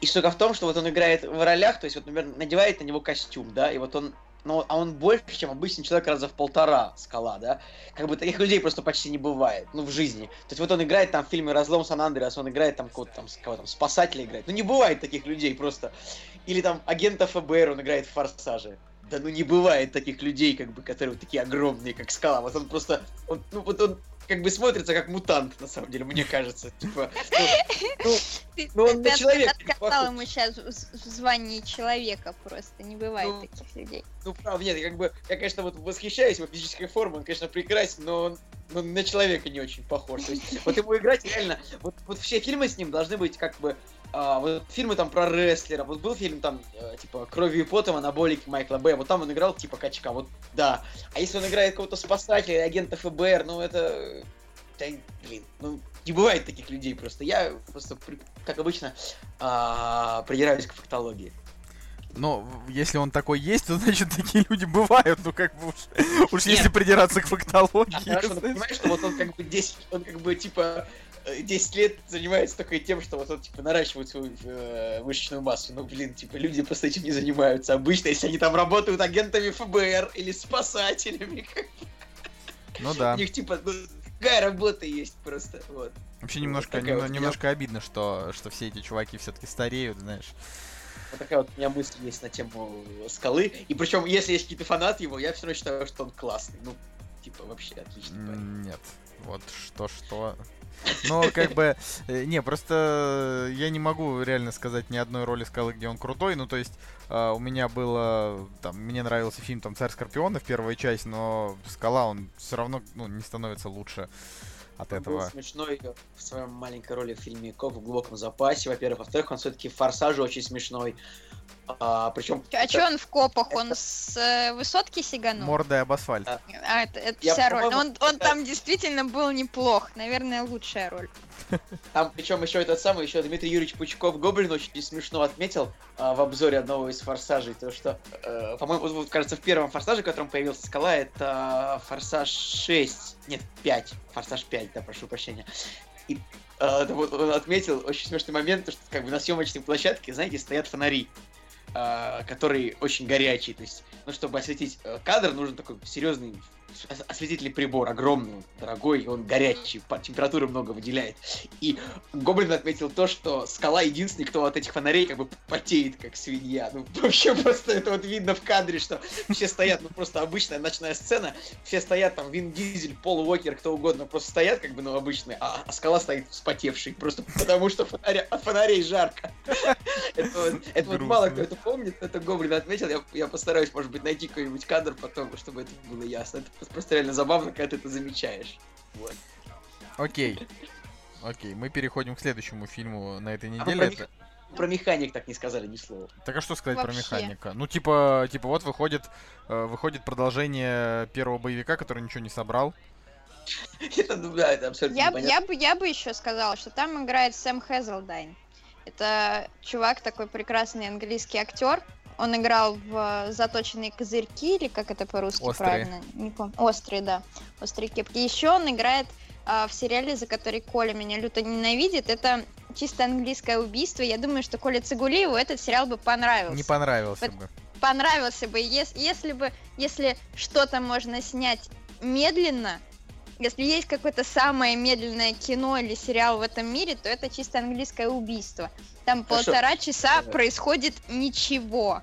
И штука в том, что вот он играет в ролях, то есть, вот, например, надевает на него костюм, да, и вот он, ну, а он больше, чем обычный человек раза в полтора скала, да. Как бы таких людей просто почти не бывает, ну, в жизни. То есть, вот он играет там в фильме «Разлом Сан-Андреас», он играет там кого-то там, кого там, спасателя играет. Ну, не бывает таких людей просто. Или там агента ФБР он играет в «Форсаже». Да ну не бывает таких людей, как бы, которые вот такие огромные, как скала. Вот он просто, он, ну вот он как бы смотрится как мутант, на самом деле, мне кажется. [laughs] Типа, ну, Ты, Ну, он на человека не похож. ему сейчас в, звании человека просто. Не бывает Ну, таких людей. ну, правда, нет, как бы, я, конечно, вот восхищаюсь его физической формой, он, конечно, прекрасен, но он ну, на человека не очень похож. То есть, вот ему играть реально, вот, вот все фильмы с ним должны быть как бы, а, вот фильмы там про рестлера, вот был фильм там, э, типа, «Кровью и потом», анаболики Майкла Б, вот там он играл типа качка, вот да. А если он играет какого-то спасателя, агента ФБР, ну это, да, блин, ну не бывает таких людей просто. Я просто, как обычно, а, придираюсь к фактологии. Но в- если он такой есть, то [laughs] значит такие люди бывают. Ну как бы уж, уж Нет. если придираться к фактологии. А хорошо, [laughs] знаешь. понимаешь, что вот он как бы 10, он как бы типа э, 10 лет занимается только тем, что вот он типа наращивает свою э, мышечную массу. Ну, блин, типа люди просто этим не занимаются. Обычно, если они там работают агентами ФБР или спасателями, Ну у да. них типа ну, такая работа есть просто. Вот. Вообще вот немножко, такая немно- вот немножко обидно, что, что все эти чуваки все-таки стареют, знаешь. Вот такая вот у меня мысль есть на тему скалы. И причем, если есть какие-то фанаты его, я все равно считаю, что он классный. Ну, типа, вообще отличный парень. Нет. Вот что-что. Ну, как бы, э, не, просто я не могу реально сказать ни одной роли Скалы, где он крутой. Ну, то есть, э, у меня было, там, мне нравился фильм, там, «Царь Скорпионов», первая часть, но Скала, он все равно, ну, не становится лучше от Он был этого. смешной в своей маленькой роли в фильме «Ков в глубоком запасе», во-первых. Во-вторых, он все-таки в «Форсаже» очень смешной. А, причем... А чё он в копах? Он с э, высотки сиганул? Мордой об асфальт. А, А, это, это Я, вся роль. Но он, он это- там действительно был неплох. Наверное, лучшая роль. [laughs] Там, причем еще этот самый, еще Дмитрий Юрьевич Пучков Гоблин очень смешно отметил а, в обзоре одного из «Форсажей», то что, э, по-моему, вот, кажется, в первом «Форсаже», в котором появился Скала, это «Форсаж 6», нет, 5, «Форсаж 5», да, прошу прощения. И э, это вот он отметил очень смешный момент, то, что как бы на съемочной площадке, знаете, стоят фонари, э, которые очень горячие, то есть, ну, чтобы осветить э, кадр, нужен такой серьезный осветительный прибор, огромный, дорогой, он горячий, температуры много выделяет. И Гоблин отметил то, что скала единственный, кто от этих фонарей как бы потеет, как свинья. Ну, [laughs] вообще просто это вот видно в кадре, что все стоят, ну, просто обычная ночная сцена, все стоят там, Вин Дизель, Пол Уокер, кто угодно, просто стоят, как бы, ну, обычные, а, а скала стоит вспотевший, просто потому что фонаря- от фонарей жарко. [laughs] Это вот- это вот мало кто это помнит, это Гоблин отметил, я- я постараюсь, может быть, найти какой-нибудь кадр потом, чтобы это было ясно. Это просто реально забавно, когда ты это замечаешь. Вот. Окей. Окей, мы переходим к следующему фильму на этой А неделе. про, Это- мех- про механик так не сказали ни слова. Так а что сказать про Вообще. механика? Ну, типа, типа, вот выходит, э, выходит продолжение первого боевика, который ничего не собрал. [laughs] Это, ну, да, это абсолютно Я, я, бы, я бы еще сказала, что там играет Сэм Хезелдайн. Это чувак, такой прекрасный английский актер. Он играл в э, заточенные козырьки, или как это по-русски Острые. правильно? Не помню. Острые, да. Острые кепки. Еще он играет а, в сериале, за который Коля меня люто ненавидит. Это чисто английское убийство, я думаю, что Коле Цигулиеву этот сериал бы понравился. Не понравился Вот бы. понравился бы, если, если бы, если что-то можно снять медленно, если есть какое-то самое медленное кино или сериал в этом мире, то это чисто английское убийство. Там Хорошо. полтора часа Давай. происходит ничего.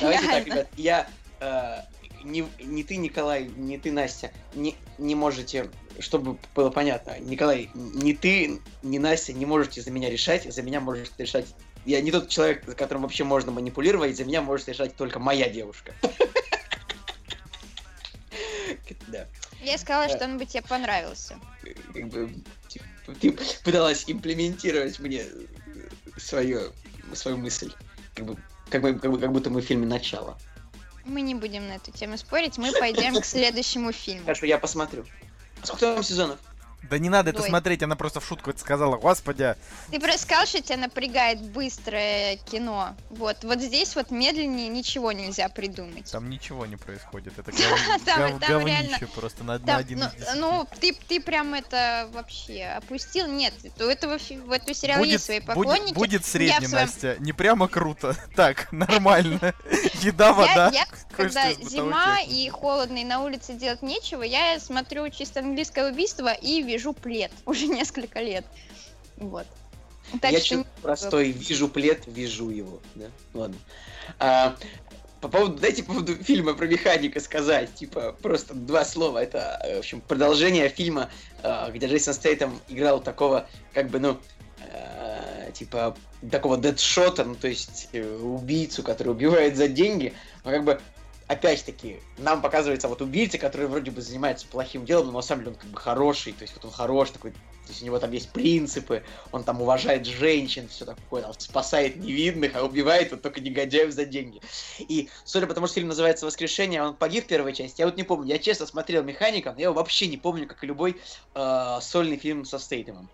Давайте так, Реально. [laughs] ребят, я э, не, не ты, Николай, не ты, Настя, не, не можете, чтобы было понятно, Николай, не ты, не Настя не можете за меня решать, за меня может решать. Я не тот человек, за которым вообще можно манипулировать, за меня может решать только моя девушка. [laughs] Да. Я сказала, Да. что он бы тебе понравился. как бы, типа, ты пыталась имплементировать мне свою, свою мысль. Как бы, как, бы, как, бы, как будто мы в фильме «Начало». Мы не будем на эту тему спорить, мы пойдем к [laughs] следующему фильму. Хорошо, я посмотрю. А сколько там сезонов? Да не надо это Ой. смотреть, она просто в шутку это сказала. Господи, Ты просто сказал, что тебя напрягает быстрое кино. Вот, вот здесь вот медленнее ничего нельзя придумать. там ничего не происходит. Это [laughs] говнище просто на, один ну, ну, ты, прям это вообще опустил. Нет, у этого, фи- у этого сериала есть свои поклонники. будет средний, в Настя. Не прямо круто. [laughs] Так, нормально. [laughs] Еда, вода. Когда зима и холодно, и на улице делать нечего, я смотрю чисто английское убийство и вяжу плед [laughs] уже несколько лет. Вот. Так я что простой, вижу плед, вижу его. Да? Ладно. А, по поводу, дайте по поводу фильма про механика сказать, типа, просто два слова. Это, э, в общем, продолжение фильма, э, где Джейсон Стейтем играл такого, как бы, ну, э, типа, такого дедшота, ну, то есть э, убийцу, который убивает за деньги, но как бы опять-таки, нам показывается вот убийца, который вроде бы занимается плохим делом, но на самом деле он как бы хороший, то есть вот он хорош такой, то есть у него там есть принципы, он там уважает женщин, все такое, там, спасает невидных, а убивает вот только негодяев за деньги. И судя по тому, что фильм называется «Воскрешение», он погиб в первой части, я вот не помню, я честно смотрел «Механика», но я вообще не помню, как и любой э, сольный фильм со Стейтемом.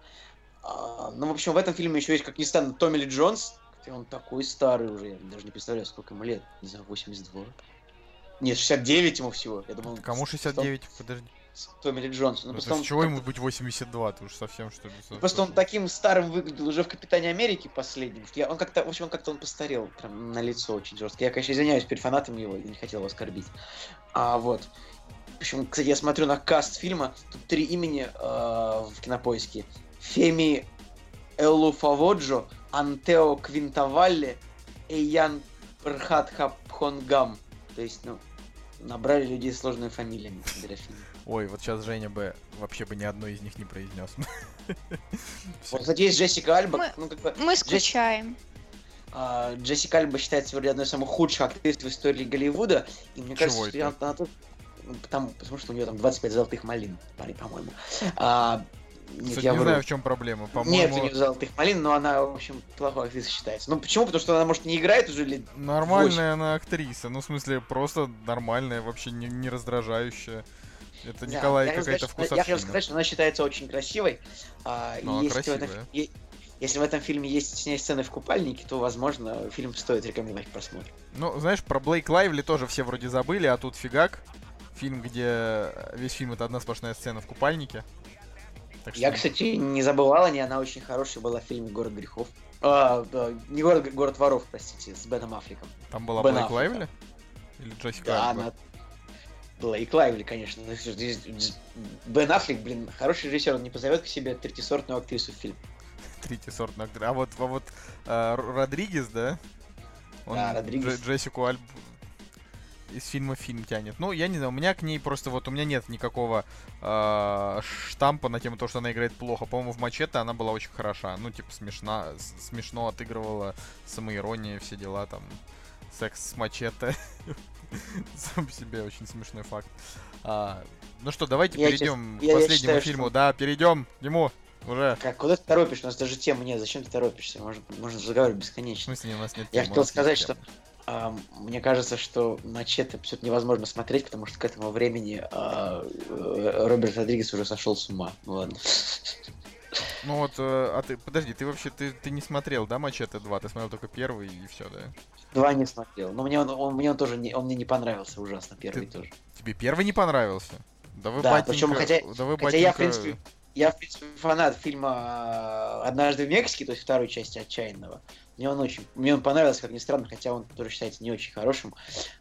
А, ну, в общем, в этом фильме еще есть, как ни странно, Томми Ли Джонс, он такой старый уже, я даже не представляю, сколько ему лет, не знаю, 82? Нет, 69 ему всего, я думал... Кому с- 69? Подожди. с- Томми Ли Джонс. Ну, Ну, просто то он чего ему быть 82? Ты уж совсем что ли? со- Просто он таким старым выглядел уже в Капитане Америки последнем. что Я, он как-то, в общем, он как-то он постарел прям на лицо очень жестко. Я, конечно, извиняюсь перед фанатами его, я не хотел его оскорбить. А вот. В общем, кстати, я смотрю на каст фильма. Тут три имени э, в кинопоиске. Феми Элуфаводжо, Антео Квинтавалли и Ян Прхатхапхонгам. То есть, ну, набрали людей с сложными фамилиями для фильма. Ой, вот сейчас Женя бы вообще бы ни одной из них не произнес. [laughs] Вот, кстати, есть Джессика Альба. Мы- Ну, как бы, Мы Джесс- скучаем. А, Джессика Альба считается вроде одной из самых худших актрис в истории Голливуда. И мне Чего кажется, это? что она, потому, потому что у нее там 25 золотых малин, парень, по-моему. А, нет, Кстати, я не вру. знаю, в чем проблема. Нет, у По-моему, нее золотых малин, но она, в общем, плохой актрисой считается. Ну почему? Потому что она, может, не играет уже лет нормальная она актриса. Ну, в смысле, просто нормальная, вообще не, не раздражающая. Это Да, Николай какая-то что- Я хотел вкусовщина. сказать, что она считается очень красивой. а, и Ну, она если, в этом, красивая. фи- е- если в этом фильме есть с ней сцены в купальнике, то, возможно, фильм стоит рекомендовать к просмотру. Ну, знаешь, про Блейк Лайвли тоже все вроде забыли, а тут фигак. Фильм, где весь фильм это одна сплошная сцена в купальнике. Так Я, что- кстати, не забывала, не она очень хорошая была в фильме «Город грехов». А, да, не город, город воров, простите, с Беном Аффлеком. Там была Бен Аффлека. Лайвли? Или Джессика Да, Альба? она... Блейк Лайвли, конечно. Ну, Дж- Бен Аффлек, блин, хороший режиссер, он не позовет к себе третьесортную актрису в фильм. [laughs] Третий сорт актер. А вот, а вот Р- Родригес, да? Он Да, Родригес. Дже- Джессику Альб из фильма в фильм тянет. Ну, я не знаю, у меня к ней просто вот у меня нет никакого а, штампа на тему того, что она играет плохо. По-моему, в Мачете она была очень хороша. Ну, типа, смешна, с- смешно отыгрывала самоирония, все дела там. Секс с Мачете. [laughs] Сам по себе очень смешной факт. А, ну что, давайте Я перейдем чест- к я- я последнему считаю, фильму. что- Да, перейдем к нему. Уже. Как, куда ты торопишь? У нас даже темы нет. Зачем ты торопишься? Можно, можно разговаривать В бесконечно. смысле, у нас нет Я темы, хотел сказать, что мне кажется, что Мачете абсолютно невозможно смотреть, потому что к этому времени а, э, Роберт Родригес уже сошел с ума. Ну ладно. Ну вот, э, а ты, подожди, ты вообще, ты, ты не смотрел, да, Мачете 2? Ты смотрел только первый и все, да? Два не смотрел. Но мне он, он- мне он тоже не, он мне не понравился ужасно, первый Ты- тоже. Тебе первый не понравился? Да вы, Да, батенька, причем хотя- да вы, хотя я, в батенька, принципе, Я, в принципе, фанат фильма «Однажды в Мексике», то есть второй части «Отчаянного». Мне он очень... Мне он понравился, как ни странно, хотя он тоже считается не очень хорошим.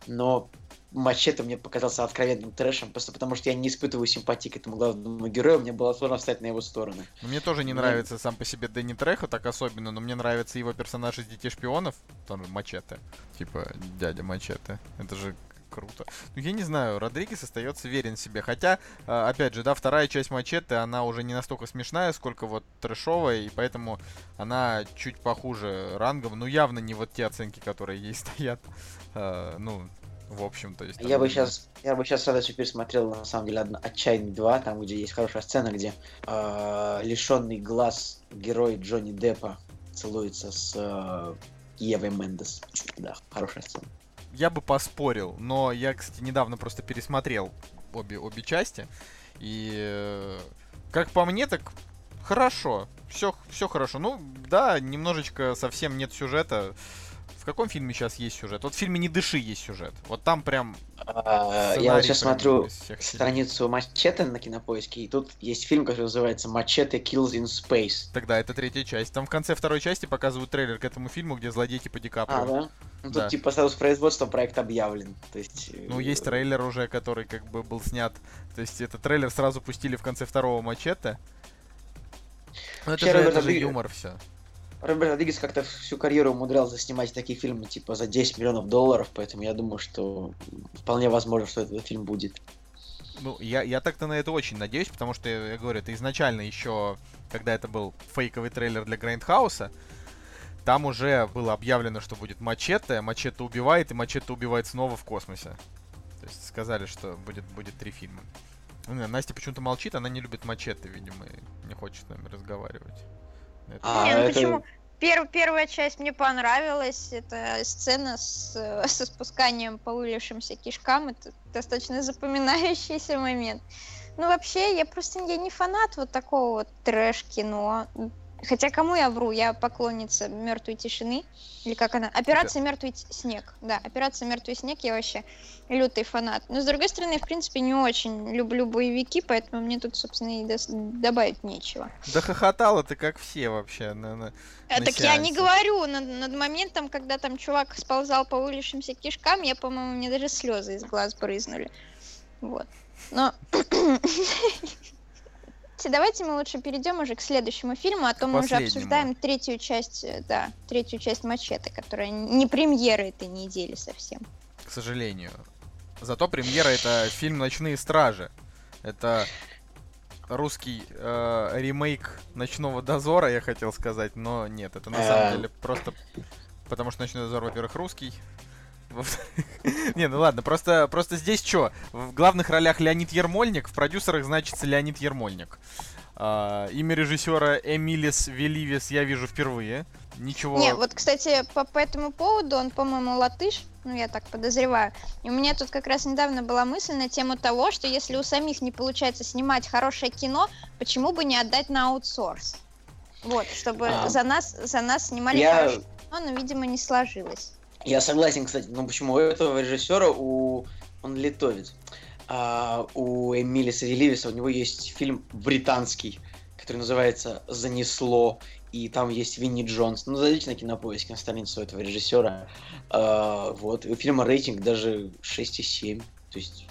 Но Мачете мне показался откровенным трэшем, просто потому что я не испытываю симпатии к этому главному герою, мне было сложно встать на его сторону. Ну, Мне тоже не Ну. нравится сам по себе Дэнни Трехо так особенно, но мне нравится его персонаж из Детей Шпионов, там Мачете. Типа дядя Мачете. Это же круто. Ну, я не знаю, Родригес остается верен себе. Хотя, э, опять же, да, вторая часть Мачете, она уже не настолько смешная, сколько вот трэшовая, и поэтому она чуть похуже рангом. Ну, явно не вот те оценки, которые ей [laughs] стоят. Э, ну, в общем, то есть... Я там, бы сейчас, я бы сейчас с радостью пересмотрел, на самом деле, «Отчаянный 2», там, где есть хорошая сцена, где лишенный глаз герой Джонни Деппа целуется с э, Евой Мендес. Да, хорошая сцена. Я бы поспорил, но я, кстати, недавно просто пересмотрел обе, обе части. И э, как по мне, так хорошо. Все, все хорошо. Ну, да, немножечко совсем нет сюжета. В каком фильме сейчас есть сюжет? Вот в фильме «Не дыши» есть сюжет. Вот там прям А, Я вот сейчас смотрю страницу Мачете на кинопоиске, и тут есть фильм, который называется Мачете Kills in Space. Тогда это третья часть. Там в конце второй части показывают трейлер к этому фильму, где злодей типа Ди Каприо. А, да? Ну, Да. тут типа сразу с производства проект объявлен. То есть... э, Ну, есть трейлер уже, который как бы был снят. То есть этот трейлер сразу пустили в конце второго мачете. Ну, это же, это же юмор все. Роберт Родригес как-то всю карьеру умудрялся снимать такие фильмы типа за 10 миллионов долларов, поэтому я думаю, что вполне возможно, что этот фильм будет. Ну, я, я так-то на это очень надеюсь, потому что, я говорю, это изначально еще, когда это был фейковый трейлер для Грайндхауса, там уже было объявлено, что будет Мачете, Мачете убивает, и Мачете убивает снова в космосе. То есть сказали, что будет, будет три фильма. Ну, Настя почему-то молчит, она не любит Мачете, видимо, и не хочет с нами разговаривать. Это- А, Не, ну это- почему? Пер- первая часть мне понравилась. Это сцена с, [laughs] со спусканием по вылезшимся кишкам. Это достаточно запоминающийся момент. Ну, вообще, я просто я не фанат вот такого вот трэш-кино. Хотя кому я вру? Я поклонница мертвой тишины. Или как она? Операция Мертвый снег. Да, операция Мертвый снег я вообще лютый фанат. Но с другой стороны, в принципе, не очень люблю боевики, поэтому мне тут, собственно, и добавить нечего. Да хохотала ты как все вообще. на- на- А, на так я не сеансе. говорю, над, над моментом, когда там чувак сползал по вылезшимся кишкам, я, по-моему, мне даже слезы из глаз брызнули. Вот. Но... [clears throat] [laughs] Давайте мы лучше перейдем уже к следующему фильму, а то мы уже обсуждаем третью часть, э, да, третью часть Мачете, которая не премьера этой недели совсем. к сожалению. Зато премьера это фильм «Ночные стражи». Это русский э, ремейк «Ночного дозора», я хотел сказать, но нет, это на самом Эм. деле просто потому что «Ночной дозор», во-первых, русский. [laughs] Не, ну ладно, просто, просто здесь что? В главных ролях Леонид Ермольник, в продюсерах значится Леонид Ермольник. А, имя режиссера Эмилис Веливис я вижу впервые. Ничего. Не, вот, кстати, по, по этому поводу он, по-моему, латыш, ну, я так подозреваю. И у меня тут как раз недавно была мысль на тему того, что если у самих не получается снимать хорошее кино, почему бы не отдать на аутсорс? Вот, чтобы А. за нас, за нас снимали Я- хорошее кино, но, видимо, не сложилось. Я согласен, кстати, ну почему у этого режиссера, у... он литовец, а у Эмилиса Веливиса у него есть фильм британский, который называется «Занесло», и там есть Винни Джонс. Ну, зайдите на кинопоиск, на страницу этого режиссера. А, вот, и у фильма рейтинг даже 6,7. То есть,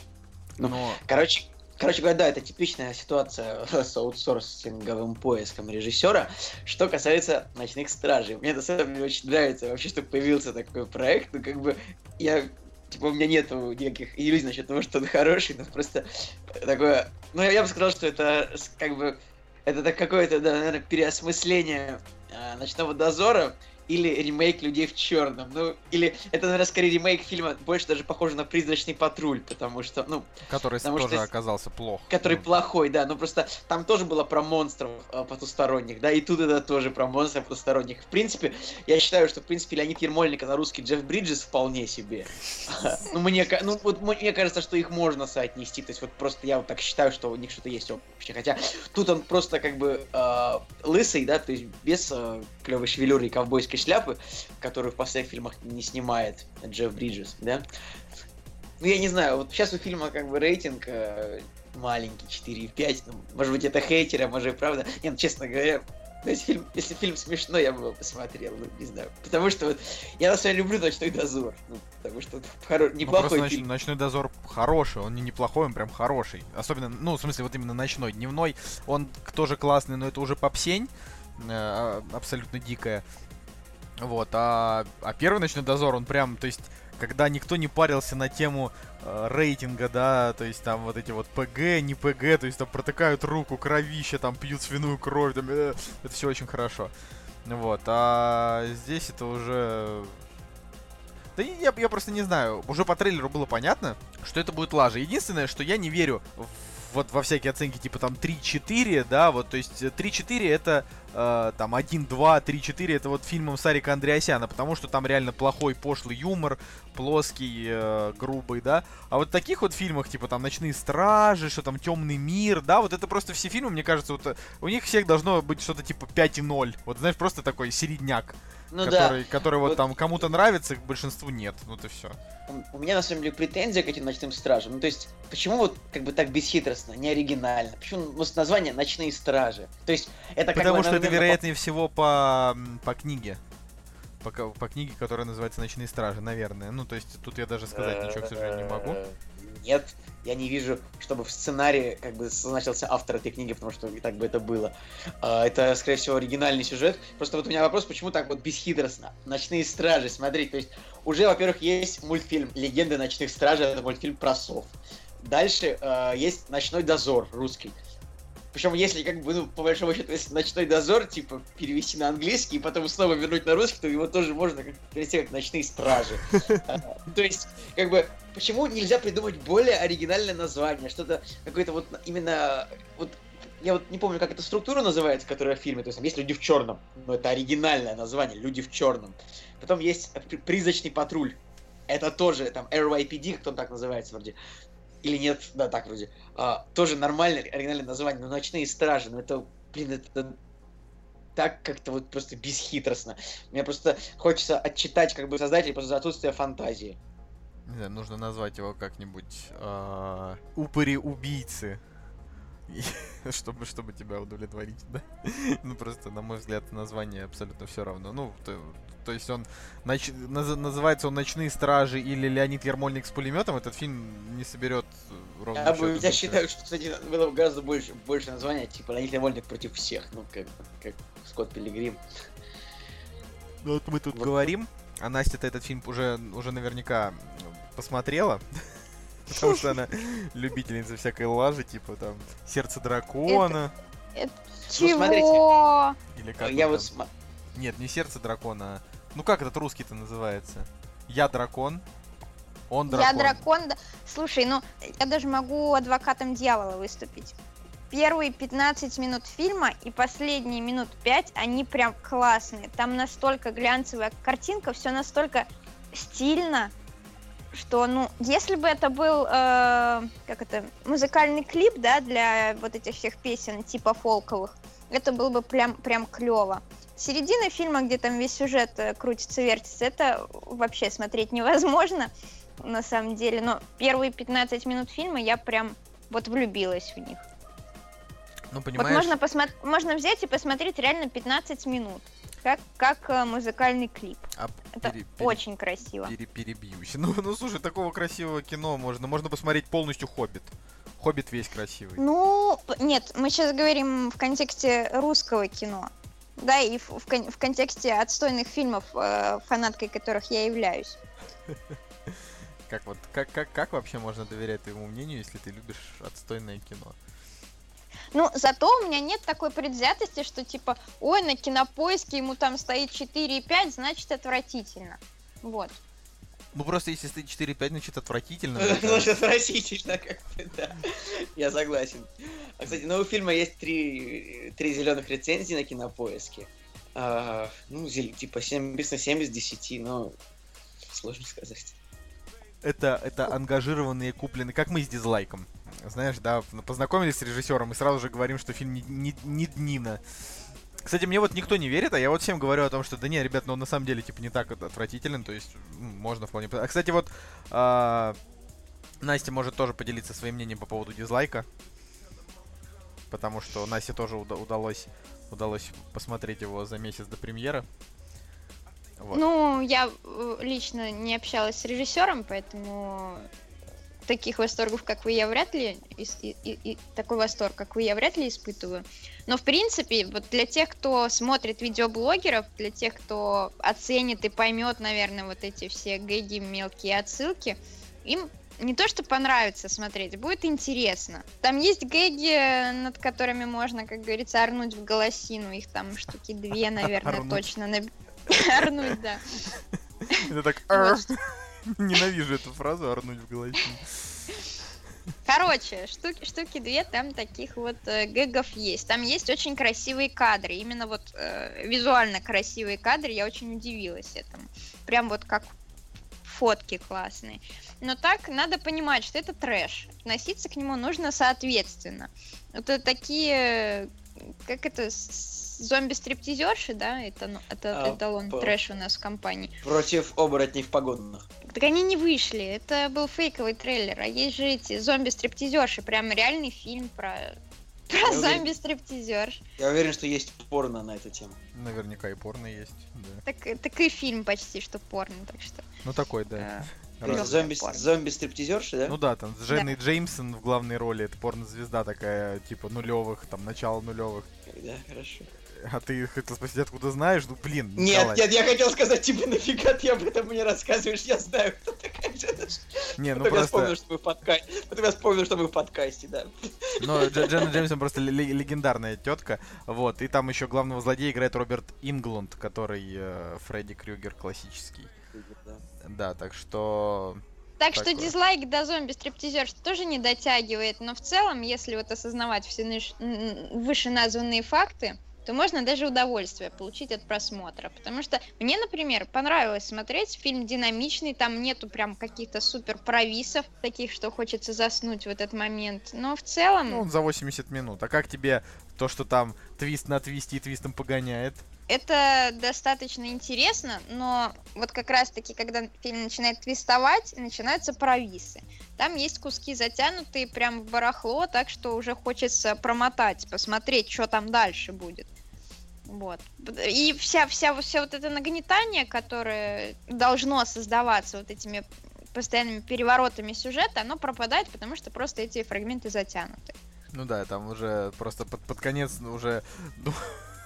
ну, но Короче, короче говоря, да, это типичная ситуация [laughs] с аутсорсинговым поиском режиссера. Что касается «Ночных стражей», мне самом деле очень нравится вообще, что появился такой проект. Ну, как бы, я Типа, у меня нету никаких иллюзий насчет того, что он хороший, но просто такое... Ну, я, я бы сказал, что это как бы... Это так какое-то, да, наверное, переосмысление а, «Ночного дозора», или ремейк «Людей в черном». Ну, или это, наверное, скорее ремейк фильма, больше даже похоже на «Призрачный патруль», потому что, ну, который потому тоже что- оказался плох. который Ну, плохой, да, ну просто там тоже было про монстров э, потусторонних, да, и тут это тоже про монстров потусторонних. В принципе, я считаю, что, в принципе, Леонид Ермольник на русский Джефф Бриджес вполне себе. [laughs] Ну, мне, ну, вот мне кажется, что их можно соотнести, то есть вот просто я вот так считаю, что у них что-то есть общее, хотя тут он просто как бы э, лысый, да, то есть без клевой шевелюры и ковбойской шляпы, которую в последних фильмах не снимает Джефф Бриджес, да. Ну, я не знаю, вот сейчас у фильма как бы рейтинг э, маленький, 4,5. Ну, может быть, это хейтеры, а может и правда. Нет, ну, честно говоря, ну, если фильм, если фильм смешной, я бы его посмотрел, ну, не знаю. Потому что вот я на самом деле люблю «Ночной дозор». Ну, потому что хоро... Ну, неплохой просто фильм. ноч- ночной дозор хороший, он не неплохой, он прям хороший. Особенно, ну, в смысле, вот именно ночной. Дневной, он тоже классный, но это уже попсень, абсолютно дикая. Вот, а, а первый ночной дозор, он прям, то есть, когда никто не парился на тему э, рейтинга, да, то есть там вот эти вот ПГ, не ПГ, то есть там протыкают руку, кровище, там пьют свиную кровь, там, э, это все очень хорошо. Вот, а здесь это уже да я, я просто не знаю. Уже по трейлеру было понятно, что это будет лажа. Единственное, что я не верю в- вот во всякие оценки типа там 3-4, да, вот, то есть э, 3-4 это э, там 1-2, 3-4 это вот фильмом Сарика Андреасяна, потому что там реально плохой пошлый юмор, плоский, э, грубый, да. А вот в таких вот фильмах, типа там Ночные стражи, что там Темный мир, да, вот это просто все фильмы, мне кажется, вот э, у них всех должно быть что-то типа 5,0. Вот знаешь, просто такой середняк Ну который, который вот, Вот- там кому-то нравится, к большинству нет. Ну это все. да, у- меня на самом деле претензия к этим «Ночным стражам». Ну, то есть, почему вот как бы так бесхитростно, не оригинально? Почему ну, с название «Ночные стражи»? То есть, это как Потому бы что это вероятнее всего по, по книге. По, по книге, которая называется Ночные стражи, наверное. Ну, то есть тут я даже сказать ничего, к сожалению, не могу. Э, Нет, я не вижу, чтобы в сценарии как бы значился автор этой книги, потому что и так бы это было. А, Это, скорее всего, оригинальный сюжет. Просто вот у меня вопрос, почему так вот бесхитростно? Ночные стражи, смотрите, то есть уже, во-первых, есть мультфильм «Легенды ночных стражей», это мультфильм про сов. Дальше э, есть «Ночной дозор» русский. Причем, если, как бы, ну, по большому счету, если ночной дозор, типа, перевести на английский и потом снова вернуть на русский, то его тоже можно как перевести как ночные стражи. [laughs] А, То есть, как бы, почему нельзя придумать более оригинальное название? Что-то, какое-то вот именно, вот, я вот не помню, как эта структура называется, которая в фильме, то есть там есть люди в черном, но это оригинальное название, люди в черном. Потом есть при- призрачный патруль, это тоже там RYPD, как он так называется вроде. Или нет, да, так вроде. А, тоже нормальное оригинальное название, но ночные стражи, ну это, блин, это так как-то вот просто бесхитростно. Мне просто хочется отчитать как бы создателей просто за отсутствие фантазии. Не знаю, нужно назвать его как-нибудь а, Упыри-убийцы. [laughs] Чтобы, чтобы тебя удовлетворить, да? [laughs] Ну, просто, на мой взгляд, название абсолютно все равно. Ну, то, есть он нач- наз- называется он «Ночные стражи» или «Леонид Ермольник с пулеметом», этот фильм не соберет э, ровно Я, бы, я считаю, что, кстати, было бы гораздо больше, больше названия, типа Леонид Левольник против всех, ну, как, как Скотт Пилигрим. Ну вот мы тут Вот. говорим, а Настя-то этот фильм уже, уже наверняка посмотрела. [laughs] Потому что она любительница всякой лажи, типа там «Сердце дракона» Чего? смотрите. или как я вот сма- Нет, не «Сердце дракона», а- Ну как этот русский-то называется? «Я дракон», «Он дракон». Я дракон. да. Слушай, ну я даже могу адвокатом дьявола выступить. Первые 15 минут фильма и последние минут 5, они прям классные. Там настолько глянцевая картинка, все настолько стильно, что, ну, если бы это был, э, как это, музыкальный клип, да, для вот этих всех песен типа фолковых, это было бы прям, прям клево. Середина фильма, где там весь сюжет э, крутится, вертится, это вообще смотреть невозможно на самом деле. Но первые 15 минут фильма я прям вот влюбилась в них. Ну, Вот понимаешь, можно, посмо- можно взять и посмотреть реально 15 минут. Как, как э, музыкальный клип. а Это пере- пере- очень красиво. пере- перебьюсь. [laughs] Ну, ну, слушай, такого красивого кино можно. Можно посмотреть полностью «Хоббит». «Хоббит» весь красивый. Ну, нет, мы сейчас говорим в контексте русского кино. Да, и в, в кон- в контексте отстойных фильмов, э, фанаткой которых я являюсь. [laughs] Как вот, как, как, как вообще можно доверять твоему мнению, если ты любишь отстойное кино? Ну, зато у меня нет такой предвзятости, что типа, ой, на кинопоиске ему там стоит 4,5, значит отвратительно. Вот. Ну, просто если стоит 4-5, значит отвратительно. Ну, кажется. отвратительно как-то, да. Я согласен. А, кстати, ну, у фильма есть три, три зеленых рецензии на кинопоиске. А, ну, типа 7, написано 7 из 10, но сложно сказать. это, это ангажированные купленные, как мы с дизлайком. Знаешь, да, познакомились с режиссером и сразу же говорим, что фильм не, не, не днина. Кстати, мне вот никто не верит, а я вот всем говорю о том, что да не, ребят, ну он на самом деле типа не так от- отвратителен, то есть можно вполне... А, кстати, вот а, Настя может тоже поделиться своим мнением по поводу дизлайка. Потому что Насте тоже уда- удалось, удалось посмотреть его за месяц до премьеры. Вот. Ну, я э, лично не общалась с режиссером, поэтому таких восторгов, как вы, я вряд ли и, и- и такой восторг, как вы, я вряд ли испытываю. Но в принципе, вот для тех, кто смотрит видеоблогеров, для тех, кто оценит и поймет, наверное, вот эти все гэги, мелкие отсылки, им не то, что понравится смотреть, будет интересно. Там есть гэги, над которыми можно, как говорится, орнуть в голосину. Их там штуки две, наверное, точно. [laughs] Орнуть, да. Это так... [laughs] Ненавижу эту фразу орнуть в голосе. Короче, штуки, штуки две там таких вот э, гэгов есть. Там есть очень красивые кадры. Именно вот э, визуально красивые кадры. Я очень удивилась этому. Прям вот как фотки классные. Но так надо понимать, что это трэш. Относиться к нему нужно соответственно. Это такие, как это, зомби-стриптизерши, да? Это, ну, это А, эталон по- трэш у нас в компании. Против оборотней в погодных. Так они не вышли, это был фейковый трейлер, а есть же эти зомби-стриптизерши, прям реальный фильм про, [laughs] про зомби-стриптизерш. Я уверен, что есть порно на эту тему. Наверняка и порно есть, да. Так, так и фильм почти что порно, так что... Ну такой, да. э. [laughs] Зомби, порно. зомби-стриптизерши, да? Ну да, там с Дженной Джеймсон в главной роли, это порнозвезда такая, типа нулевых, там, начало нулевых. Да, хорошо. А ты хотел спросить, откуда знаешь? Ну, блин, Нет, Николай. нет, я хотел сказать, типа, нафига ты об этом мне рассказываешь, я знаю, кто такая Дженна Не, ну Потом я вспомнил, просто... что мы в подкасте. Потом я вспомнил, что мы в подкасте, да. Но Дж- Дженна Джеймсон просто ле- легендарная тетка. Вот, и там еще главного злодея играет Роберт Инглунд, который э, Фредди Крюгер классический. Да, так что... Так что Такое. дизлайк до зомби-стриптизерш тоже не дотягивает, но в целом, если вот осознавать все ныш- н- вышеназванные факты, то можно даже удовольствие получить от просмотра. Потому что мне, например, понравилось смотреть, фильм динамичный, там нету прям каких-то супер провисов, таких, что хочется заснуть в этот момент. Но в целом... Ну, он за 80 минут. А как тебе то, что там твист на твисте и твистом погоняет? Это достаточно интересно, но вот как раз-таки, когда фильм начинает твистовать, начинаются провисы. Там есть куски затянутые прям в барахло, так что уже хочется промотать, посмотреть, что там дальше будет. Вот. И вся, вся, вся вот это нагнетание, которое должно создаваться вот этими постоянными переворотами сюжета, оно пропадает, потому что просто эти фрагменты затянуты. Ну да, там уже просто под, под конец уже ду-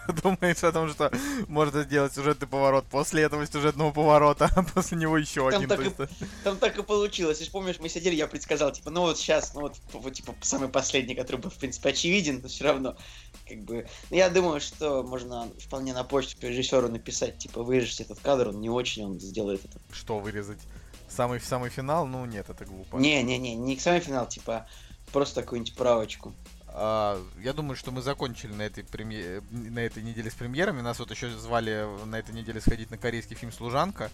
[laughs] думаешь о том, что можно сделать сюжетный поворот после этого сюжетного поворота, а после него еще Там один. так и- Там так и получилось. Если помнишь, мы сидели, я предсказал, типа, ну вот сейчас, ну вот, вот, типа, самый последний, который был, в принципе, очевиден, но все равно, как бы, ну, я думаю, что можно вполне на почту режиссеру написать, типа, вырежьте этот кадр, он не очень, он сделает это. Что вырезать? Самый, самый финал? Ну нет, это глупо. Не-не-не, не самый финал, типа, просто какую-нибудь правочку. А, я думаю, что мы закончили на этой, премье- на этой неделе с премьерами. Нас вот еще звали на этой неделе сходить на корейский фильм «Служанка».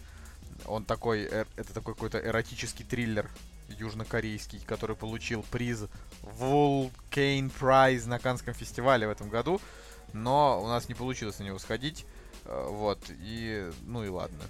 Он такой, э- это такой какой-то эротический триллер южнокорейский, который получил приз Vulcane Prize на Канском фестивале в этом году. Но у нас не получилось на него сходить. Э, Вот, и... Ну и ладно.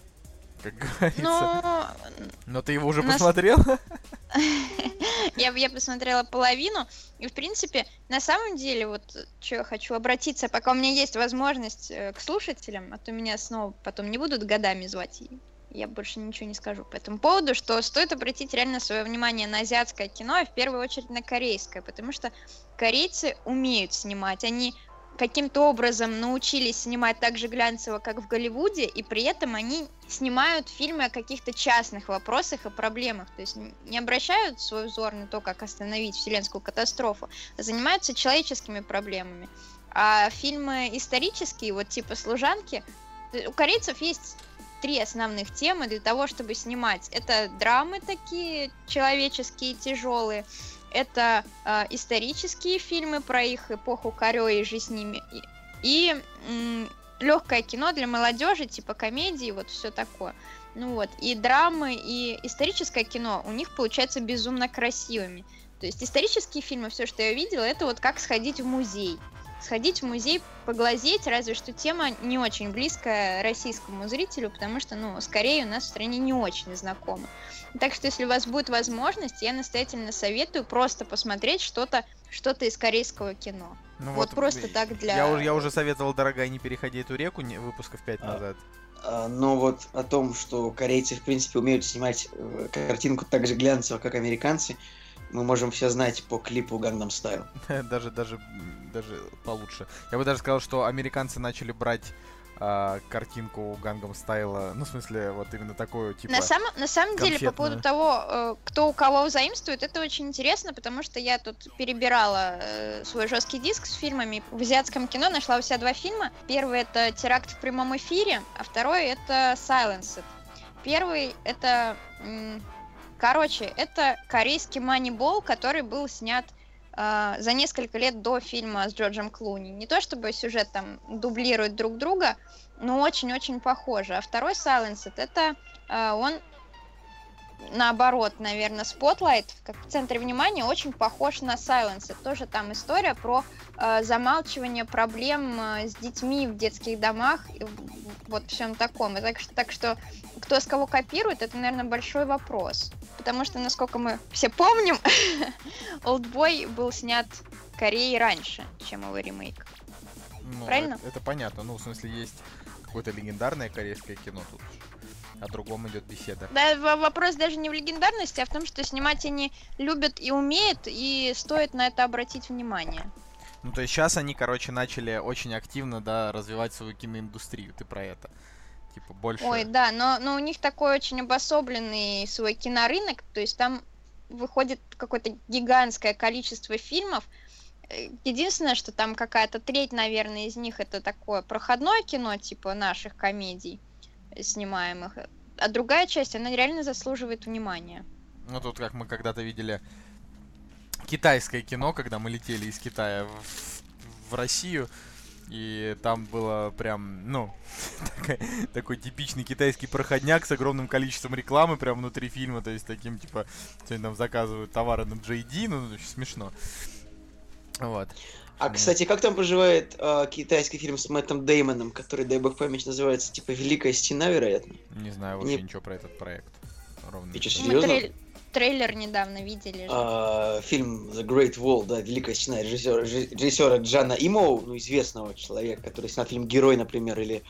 Как говорится. Ну, Но ты его уже нас- посмотрел? [laughs] Я, я посмотрела половину, и, в принципе, на самом деле, вот, что я хочу обратиться, пока у меня есть возможность э, к слушателям, а то меня снова потом не будут годами звать, и я больше ничего не скажу по этому поводу, что стоит обратить реально свое внимание на азиатское кино, и в первую очередь на корейское, потому что корейцы умеют снимать, они каким-то образом научились снимать так же глянцево, как в Голливуде, и при этом они снимают фильмы о каких-то частных вопросах и проблемах. То есть не обращают свой взор на то, как остановить вселенскую катастрофу, а занимаются человеческими проблемами. А фильмы исторические, вот типа «Служанки», э, у корейцев есть три основных темы для того, чтобы снимать. Это драмы такие человеческие, тяжелые, это э, исторические фильмы про их эпоху Корё и же с ними. И, легкое кино для молодежи, типа комедии, вот все такое. Ну вот, и драмы, и историческое кино у них получается безумно красивыми. То есть исторические фильмы, все, что я видела, это вот как сходить в музей. Сходить в музей, поглазеть, разве что тема не очень близкая российскому зрителю, потому что, ну, скорее у нас в стране не очень знакома. Так что, если у вас будет возможность, я настоятельно советую просто посмотреть что-то что-то из корейского кино. Ну, вот, вот просто так для... Я, уже, я уже советовал, дорогая, не переходи эту реку не, выпусков 5 а, назад. А, но вот о том, что корейцы, в принципе, умеют снимать э, картинку так же глянцево, как американцы, мы можем все знать по клипу Gangnam [laughs] Style. даже, даже, даже получше. Я бы даже сказал, что американцы начали брать а, картинку Гангам Стайла, ну, в смысле, вот именно такую, типа, На, сам, на самом деле, по поводу того, э, кто у кого заимствует, это очень интересно, потому что я тут перебирала э, свой жесткий диск с фильмами. В азиатском кино нашла у себя два фильма. Первый — это «Теракт в прямом эфире», а второй — это «Silenced». Первый — это... Короче, это корейский манибол, который был снят э, за несколько лет до фильма с Джорджем Клуни. Не то чтобы сюжет там дублирует друг друга, но очень-очень похоже. А второй Silenced, это э, он наоборот, наверное, Spotlight, как в центре внимания, очень похож на Silence. Тоже там история про э, замалчивание проблем э, с детьми в детских домах, и вот всем таком. И так, так что кто с кого копирует, это, наверное, большой вопрос. Потому что, насколько мы все помним, [laughs] Oldboy был снят Кореей раньше, чем его ремейк. Ну, Правильно? Это, это понятно. Ну, в смысле, есть какое-то легендарное корейское кино тут о другом идет беседа. Да, вопрос даже не в легендарности, а в том, что снимать они любят и умеют, и стоит на это обратить внимание. Ну, то есть сейчас они, короче, начали очень активно, да, развивать свою киноиндустрию. Ты про это? Типа больше... Ой, да, но, но у них такой очень обособленный свой кинорынок, то есть там выходит какое-то гигантское количество фильмов. Единственное, что там какая-то треть, наверное, из них это такое проходное кино, типа наших комедий снимаемых. А другая часть, она реально заслуживает внимания. Ну тут как мы когда-то видели китайское кино, когда мы летели из Китая в, в Россию. И там было прям, ну, [laughs] такой, такой типичный китайский проходняк с огромным количеством рекламы прям внутри фильма. То есть таким, типа, сегодня там заказывают товары на JD, ну, смешно. Вот. А, кстати, как там поживает э, китайский фильм с Мэттом Деймоном, который, дай бог память, называется, типа, «Великая стена», вероятно? Не знаю вообще Не... ничего про этот проект. Ровно. Ты что, серьезно? Мы трей... трейлер недавно видели. А, фильм The Great Wall, да, «Великая стена» режиссера, режиссера Джана Имоу, ну, известного человека, который снял фильм «Герой», например, или...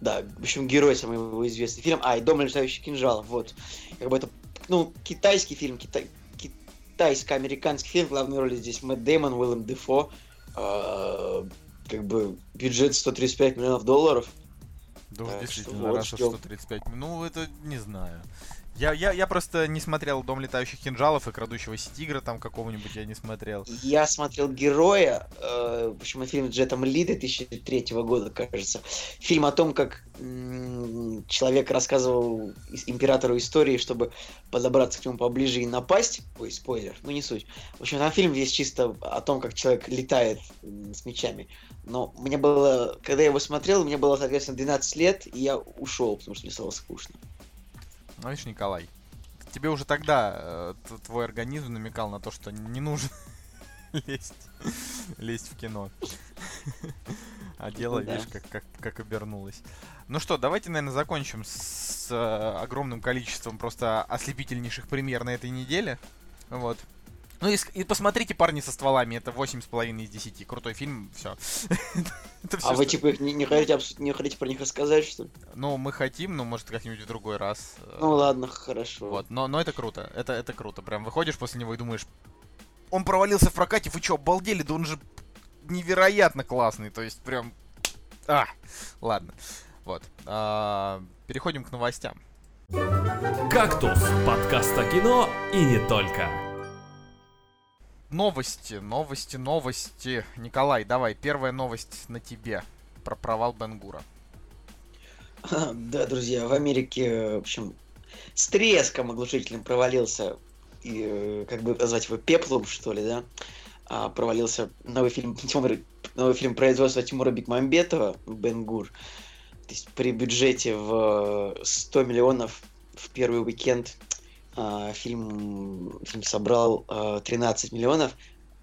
Да, в общем, «Герой» самый его известный фильм. А, и «Дом летающих кинжалов», вот. Как бы это, ну, китайский фильм, китай китайско-американский фильм, в главной роли здесь Мэтт Дэймон, Уиллем Дефо, э, как бы бюджет 135 миллионов долларов. Да, так действительно, вот, раз 135 Ну, это не знаю. Я, я, я просто не смотрел «Дом летающих кинжалов» и «Крадущегося тигра» там какого-нибудь я не смотрел. Я смотрел «Героя», э, почему фильм Джетом Ли 2003 года, кажется. Фильм о том, как человек рассказывал императору истории, чтобы подобраться к нему поближе и напасть. Ой, спойлер, ну не суть. В общем, там фильм весь чисто о том, как человек летает с мечами. Но мне было, когда я его смотрел, мне было, соответственно, 12 лет, и я ушел, потому что мне стало скучно. Ну, видишь, Николай, тебе уже тогда э, твой организм намекал на то, что не нужно [laughs] лезть, лезть в кино. А дело, да. видишь, как, как, как обернулось. Ну что, давайте, наверное, закончим с э, огромным количеством просто ослепительнейших премьер на этой неделе. Вот. Ну и, и посмотрите «Парни со стволами», это 8,5 из 10. Крутой фильм, все. [laughs] а вы типа их не, не, хотите, не хотите про них рассказать, что ли? Ну, мы хотим, но может как-нибудь в другой раз. Э, ну ладно, хорошо. Вот, но, но это круто, это, это круто. Прям выходишь после него и думаешь, он провалился в прокате, вы что, обалдели? Да он же невероятно классный, то есть прям... А, ладно. Вот. А, переходим к новостям. «Кактус» — подкаст о кино и не только. Новости, новости, новости. Николай, давай, первая новость на тебе про провал Бенгура. [clears throat] Да, друзья, в Америке, в общем, с треском оглушительным провалился, и, э, как бы назвать его пеплом, что ли, да, а, провалился новый фильм, [laughs] Тимура, новый фильм производства Тимура Бекмамбетова, Бенгур. То есть при бюджете в 100 миллионов в первый уикенд фильм, фильм собрал 13 а, миллионов,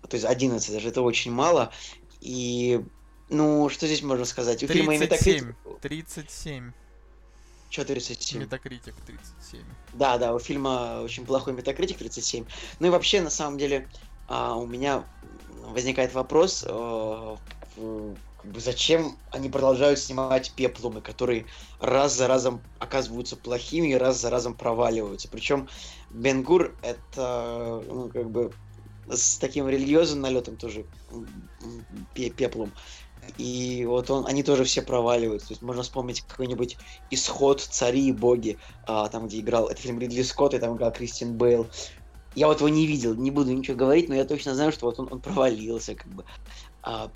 то есть 11, даже это очень мало. И, ну, что здесь можно сказать? У фильма 37. 37. Что 37? Метакритик 37. Да, да, у фильма очень плохой метакритик 37. Ну и вообще, на самом деле, а, у меня возникает вопрос, а, как бы зачем они продолжают снимать пеплумы, которые раз за разом оказываются плохими и раз за разом проваливаются. Причем Бенгур это ну, как бы с таким религиозным налетом тоже пеплом. И вот он, они тоже все проваливаются. То есть можно вспомнить какой-нибудь исход цари и боги, а, там, где играл, это фильм Ридли Скотт, и там играл Кристин Бейл. Я вот его не видел, не буду ничего говорить, но я точно знаю, что вот он, он провалился, как бы. А,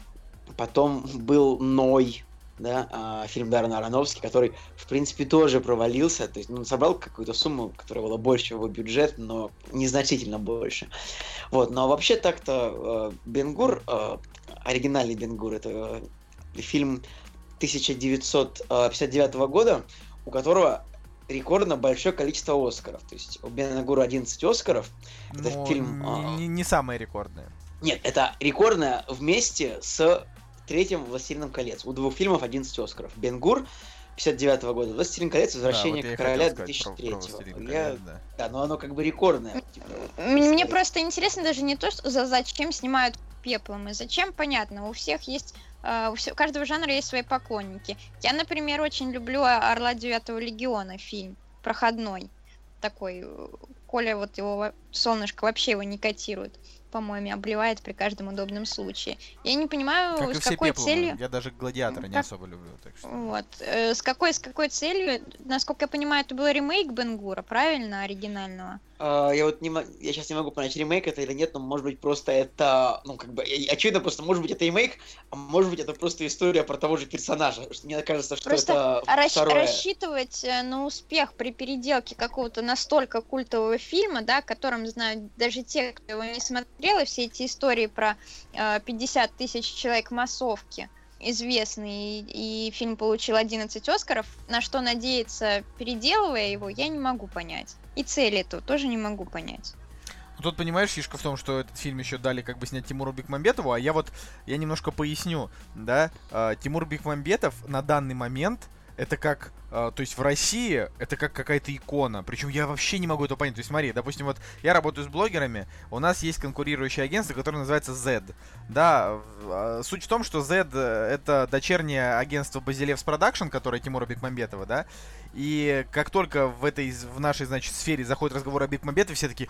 потом был Ной, да, а, фильм Даррена Аронофски, который, в принципе, тоже провалился. То есть, ну, он собрал какую-то сумму, которая была больше его бюджет, но незначительно больше. Вот, но вообще так-то э, Бенгур, э, оригинальный Бенгур, это фильм 1959 года, у которого рекордно большое количество Оскаров. То есть у Бенгура 11 Оскаров. Это но фильм... Не, не самое рекордное. Нет, это рекордное вместе с третьим «Властелином колец». У двух фильмов 11 Оскаров. Бенгур 59 -го года, «Властелин колец. Возвращение да, вот короля» 2003 -го. Про, я... да. да, но оно как бы рекордное. Типа, Мне просто интересно даже не то, что за зачем снимают пеплом, и зачем, понятно, у всех есть Uh, у, у каждого жанра есть свои поклонники. Я, например, очень люблю Орла Девятого Легиона фильм, проходной такой. Коля вот его солнышко вообще его не котирует по-моему, обливает при каждом удобном случае. Я не понимаю, как с какой пеплумы. целью... Я даже гладиатора не особо люблю. Так что... Вот. Э, с какой, с какой целью... Насколько я понимаю, это был ремейк Бенгура, правильно, оригинального? А, я вот не я сейчас не могу понять, ремейк это или нет, но может быть просто это, ну как бы, очевидно просто, может быть это ремейк, а может быть это просто история про того же персонажа. Мне кажется, что просто это расщ- второе. рассчитывать э, на успех при переделке какого-то настолько культового фильма, да, которым знают даже те, кто его не смотрел, и все эти истории про э, 50 тысяч человек массовки, известный, и, и фильм получил 11 Оскаров, на что надеяться, переделывая его, я не могу понять. И цели этого тоже не могу понять. Ну, тут, понимаешь, фишка в том, что этот фильм еще дали как бы снять Тимуру Бекмамбетову, а я вот, я немножко поясню, да, э, Тимур Бекмамбетов на данный момент это как, э, то есть в России это как какая-то икона. Причем я вообще не могу это понять. То есть смотри, допустим, вот я работаю с блогерами, у нас есть конкурирующее агентство, которое называется Z. Да, э, суть в том, что Z это дочернее агентство Базелевс Продакшн, которое Тимура Бекмамбетова, да. И как только в этой, в нашей, значит, сфере заходит разговор о Бекмамбетове, все такие,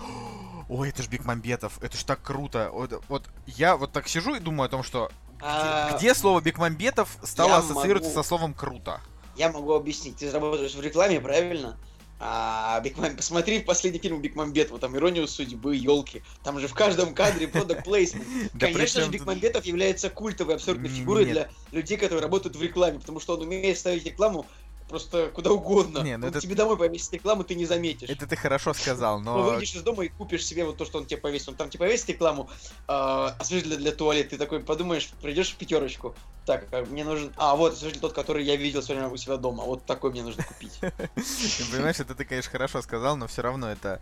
ой, это ж Бекмамбетов, это ж так круто. Вот, вот я вот так сижу и думаю о том, что а... где, где слово Бекмамбетов стало ассоциироваться могу... со словом круто? Я могу объяснить. Ты работаешь в рекламе, правильно? А, Бигман, посмотри последний фильм Бекмамбетова, там «Иронию судьбы», елки. Там же в каждом кадре product [laughs] placement. Конечно же, Бекмамбетов является культовой абсолютно фигурой для людей, которые работают в рекламе, потому что он умеет ставить рекламу просто куда угодно. Не, ну это... Тебе домой повесит рекламу, ты не заметишь. Это ты хорошо сказал, но... Ну, выйдешь из дома и купишь себе вот то, что он тебе повесит. Он там тебе повесит рекламу, э, освежитель для туалета, ты такой подумаешь, придешь в пятерочку. Так, а мне нужен... А, вот, освежитель тот, который я видел сегодня у себя дома. Вот такой мне нужно купить. [laughs] Понимаешь, это ты, конечно, хорошо сказал, но все равно это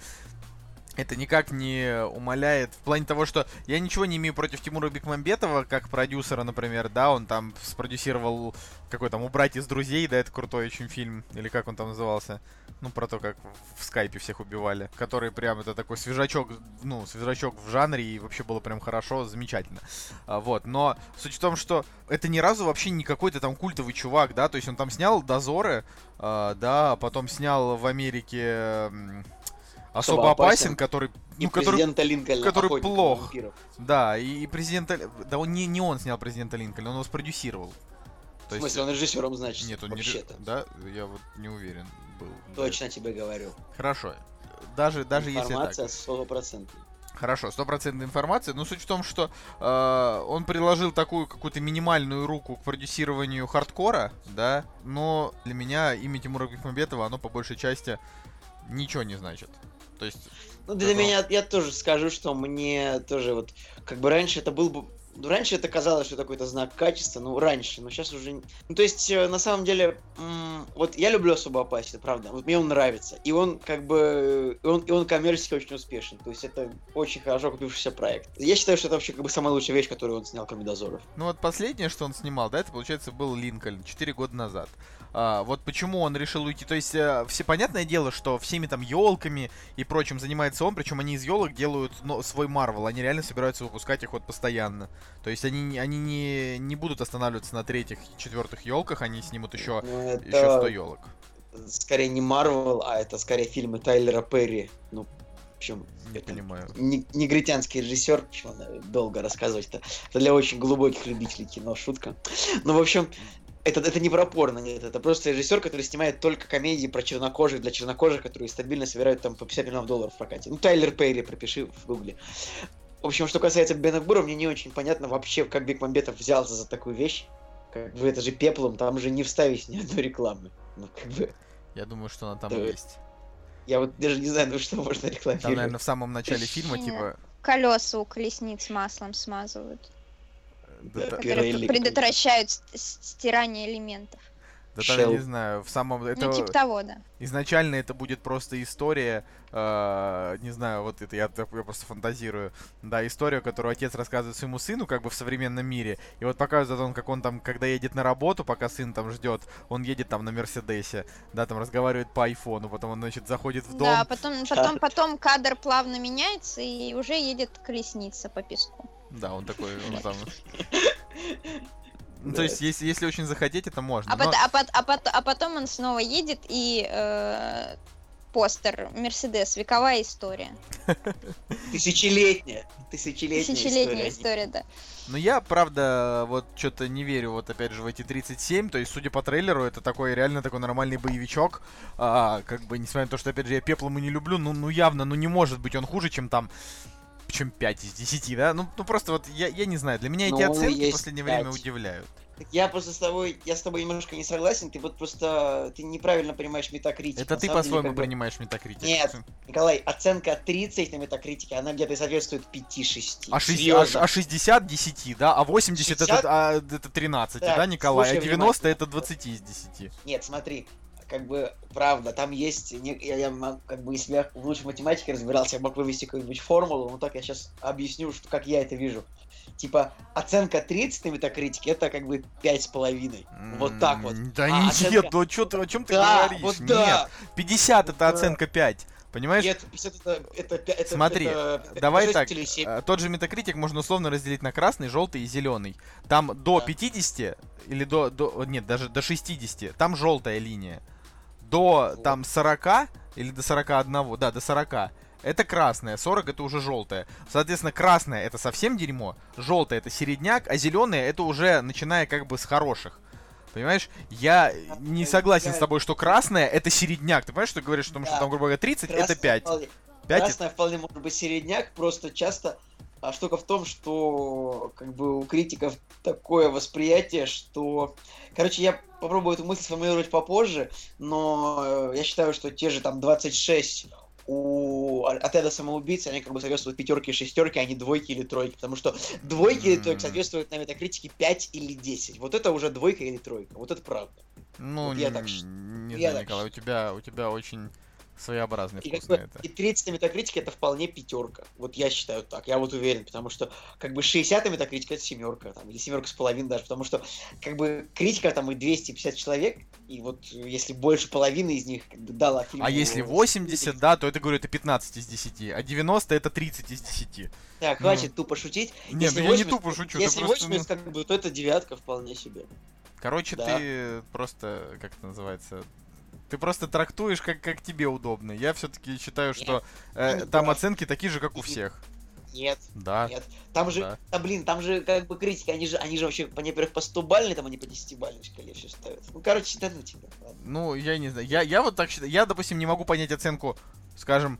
это никак не умаляет. В плане того, что я ничего не имею против Тимура Бекмамбетова, как продюсера, например, да, он там спродюсировал какой там «Убрать из друзей», да, это крутой очень фильм, или как он там назывался, ну, про то, как в скайпе всех убивали, который прям, это такой свежачок, ну, свежачок в жанре, и вообще было прям хорошо, замечательно, а, вот, но суть в том, что это ни разу вообще не какой-то там культовый чувак, да, то есть он там снял «Дозоры», а, да, потом снял в Америке особо опасен, который, и ну, который, Линкольна, который плох. Да, и, и президента, да он не, не он снял президента Линкольна, он его спродюсировал. То в смысле, есть... он режиссером, значит? Нет, он вообще-то. не Да, я вот не уверен был. Точно тебе говорю. Хорошо. Даже, даже Информация если так. Информация Хорошо, стопроцентная информация. Но суть в том, что э, он приложил такую какую-то минимальную руку к продюсированию хардкора, да. Но для меня имя Тимура Бекмамбетова, оно по большей части ничего не значит. То есть... Ну, для меня, я тоже скажу, что мне тоже вот, как бы раньше это был бы раньше это казалось, что это какой-то знак качества, ну, раньше, но сейчас уже... Ну, то есть, э, на самом деле, вот я люблю особо опасен, правда, вот мне он нравится, и он, как бы, и он, и он коммерчески очень успешен, то есть, это очень хорошо купившийся проект. Я считаю, что это вообще, как бы, самая лучшая вещь, которую он снял, кроме Дозоров. Ну вот последнее, что он снимал, да, это, получается, был Линкольн 4 года назад. А, вот почему он решил уйти. То есть, э, все понятное дело, что всеми там елками и прочим занимается он, причем они из елок делают ну, свой Марвел. Они реально собираются выпускать их вот постоянно. То есть они, не- они не, не будут останавливаться на третьих и четвертых елках, они снимут еще, Ну, это еще 100 елок. скорее не Марвел, а это скорее фильмы Тайлера Перри. Ну, в общем, Не это понимаю. не- негритянский режиссер, чего долго рассказывать-то. Это для очень глубоких любителей кино, шутка. Ну, в общем, это, это не про порно, нет, это просто режиссер, который снимает только комедии про чернокожих для чернокожих, которые стабильно собирают там по 50 миллионов долларов в прокате. Ну, Тайлер Перри, пропиши в гугле. В общем, что касается Бена Бура, мне не очень понятно вообще, как Бекмамбетов взялся за такую вещь. Как бы это же пеплом, там же не вставить ни одной рекламы. Ну, как бы, Я думаю, что она там Да. есть. я вот даже не знаю, ну что можно рекламировать. Там, наверное, в самом начале фильма, типа... Колеса у колесниц маслом смазывают, Да, которые предотвращают стирание элементов. Да там, я не знаю, в самом... Это... Ну, типа того, да. Изначально это будет просто история, э, не знаю, вот это я, я просто фантазирую, да, история, которую отец рассказывает своему сыну, как бы в современном мире, и вот показывает он, как он там, когда едет на работу, пока сын там ждет, он едет там на Мерседесе, да, там разговаривает по айфону, потом он, значит, заходит в дом, Да, потом, потом, потом кадр плавно меняется и уже едет колесница по песку. да, он такой, он там... [laughs] Ну, Да. то есть, если, если очень захотеть, это можно. А, но- пот- а, пот- а пот- а потом он снова едет и э, постер Мерседес, вековая история. [laughs] Тысячелетняя. Тысячелетняя, Тысячелетняя история. история, да. Но я, правда, вот что-то не верю, вот опять же, в эти 37. То есть, судя по трейлеру, это такой реально такой нормальный боевичок. А, как бы, несмотря на то, что, опять же, я пеплом и не люблю, ну, ну явно, ну не может быть он хуже, чем там чем 5 из 10, да? Ну, ну просто вот, я, я не знаю, для меня эти Ну, оценки в последнее время 5. удивляют. Так Я просто с тобой, я с тобой немножко не согласен, ты вот просто, ты неправильно понимаешь метакритик. Это На ты по-своему как бы- принимаешь метакритик. Нет. Николай, оценка 30 на метакритике, она где-то соответствует 5-6. А, шесть- Серьезно. а, а 60 10, да? А 80 это, 60? а, это 13, Так, да, Николай? слушай а 90 это внимательно. 20 из 10. Нет, смотри, как бы, правда, там есть, не- я, я как бы, если я в лучшей математике разбирался, я мог вывести какую-нибудь формулу, но так я сейчас объясню, что, как я это вижу. Типа, оценка 30 на метакритике, это как бы 5,5. Вот так вот. Да А нет, оценка- ну чё ты, о чем ты Да, говоришь? вот Нет, да. 50 это Да. оценка 5. Понимаешь? Нет, 50 это, это, это, Смотри, это- давай это так, э, тот же метакритик можно условно разделить на красный, желтый и зеленый. Там до Да. 50 или до, до нет, даже до 60, там желтая линия. До Вот. там 40 или до 41, да, до 40. Это красная, 40 это уже желтая. Соответственно, красная это совсем дерьмо, желтая это середняк, а зеленая это уже начиная как бы с хороших. Понимаешь, я не согласен с тобой, что красная это середняк. Ты понимаешь, что ты говоришь, о том, что Да. там, грубо говоря, 30 это Красная 5. вполне- 5 Красная вполне может быть середняк, просто часто а штука в том, что как бы у критиков такое восприятие, что... Короче, я попробую эту мысль сформулировать попозже, но э, я считаю, что те же там 26 у отряда самоубийц, они как бы соответствуют пятерке и шестерке, а не двойке или тройке. Потому что двойки или тройки соответствуют на метакритике 5 или 10. Вот это уже двойка или тройка. Вот это правда. Ну, Вот я так не я знаю, так Николай, у тебя, у тебя очень своеобразный И, вкус как бы, это. и 30 на метакритике это вполне пятерка. Вот я считаю так, я вот уверен, потому что как бы 60 на метакритике это семерка, там, или семерка с половиной даже, потому что как бы критика там и 250 человек, и вот если больше половины из них как бы дала фильму... А если 80, да, то это, говорю, это 15 из 10, а 90 это 30 из 10. Так, хватит тупо шутить. Нет, Если ну я не 80 тупо шучу, Если просто, 80, ну, как бы, то это девятка вполне себе. Короче, да. ты просто, как это называется, ты просто трактуешь, как, как тебе удобно. Я все-таки считаю, что э, там оценки такие же, как у всех. Нет, Да, нет. Там же, да. да блин, там же как бы критики, они же, они же вообще, по во-первых, по 100 бальной, там они по 10 бальной шкале все ставят. Ну, короче, да ну тебя, ладно. Ну, я не знаю. Я, я вот так считаю. Я, допустим, не могу понять оценку, скажем,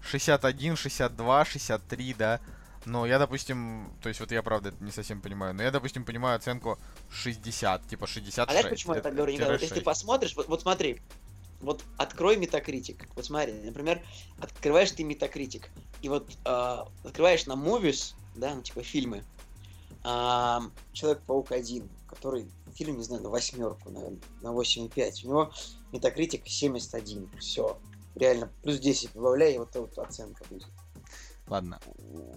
61, 62, 63, да. Но я, допустим, то есть вот я, правда, это не совсем понимаю, но я, допустим, понимаю оценку 60, типа 66. А знаешь, почему я так говорю, Николай? Вот если ты 6. посмотришь, вот, вот смотри, вот открой метакритик. Вот смотри, например, открываешь ты метакритик, и вот э, открываешь на movies, да, ну типа фильмы, А, Человек-паук 1, который фильм, не знаю, на восьмерку, наверное, на 8,5. У него метакритик 71. Все. Реально, плюс 10 добавляй, и вот эта вот оценка будет. Ладно,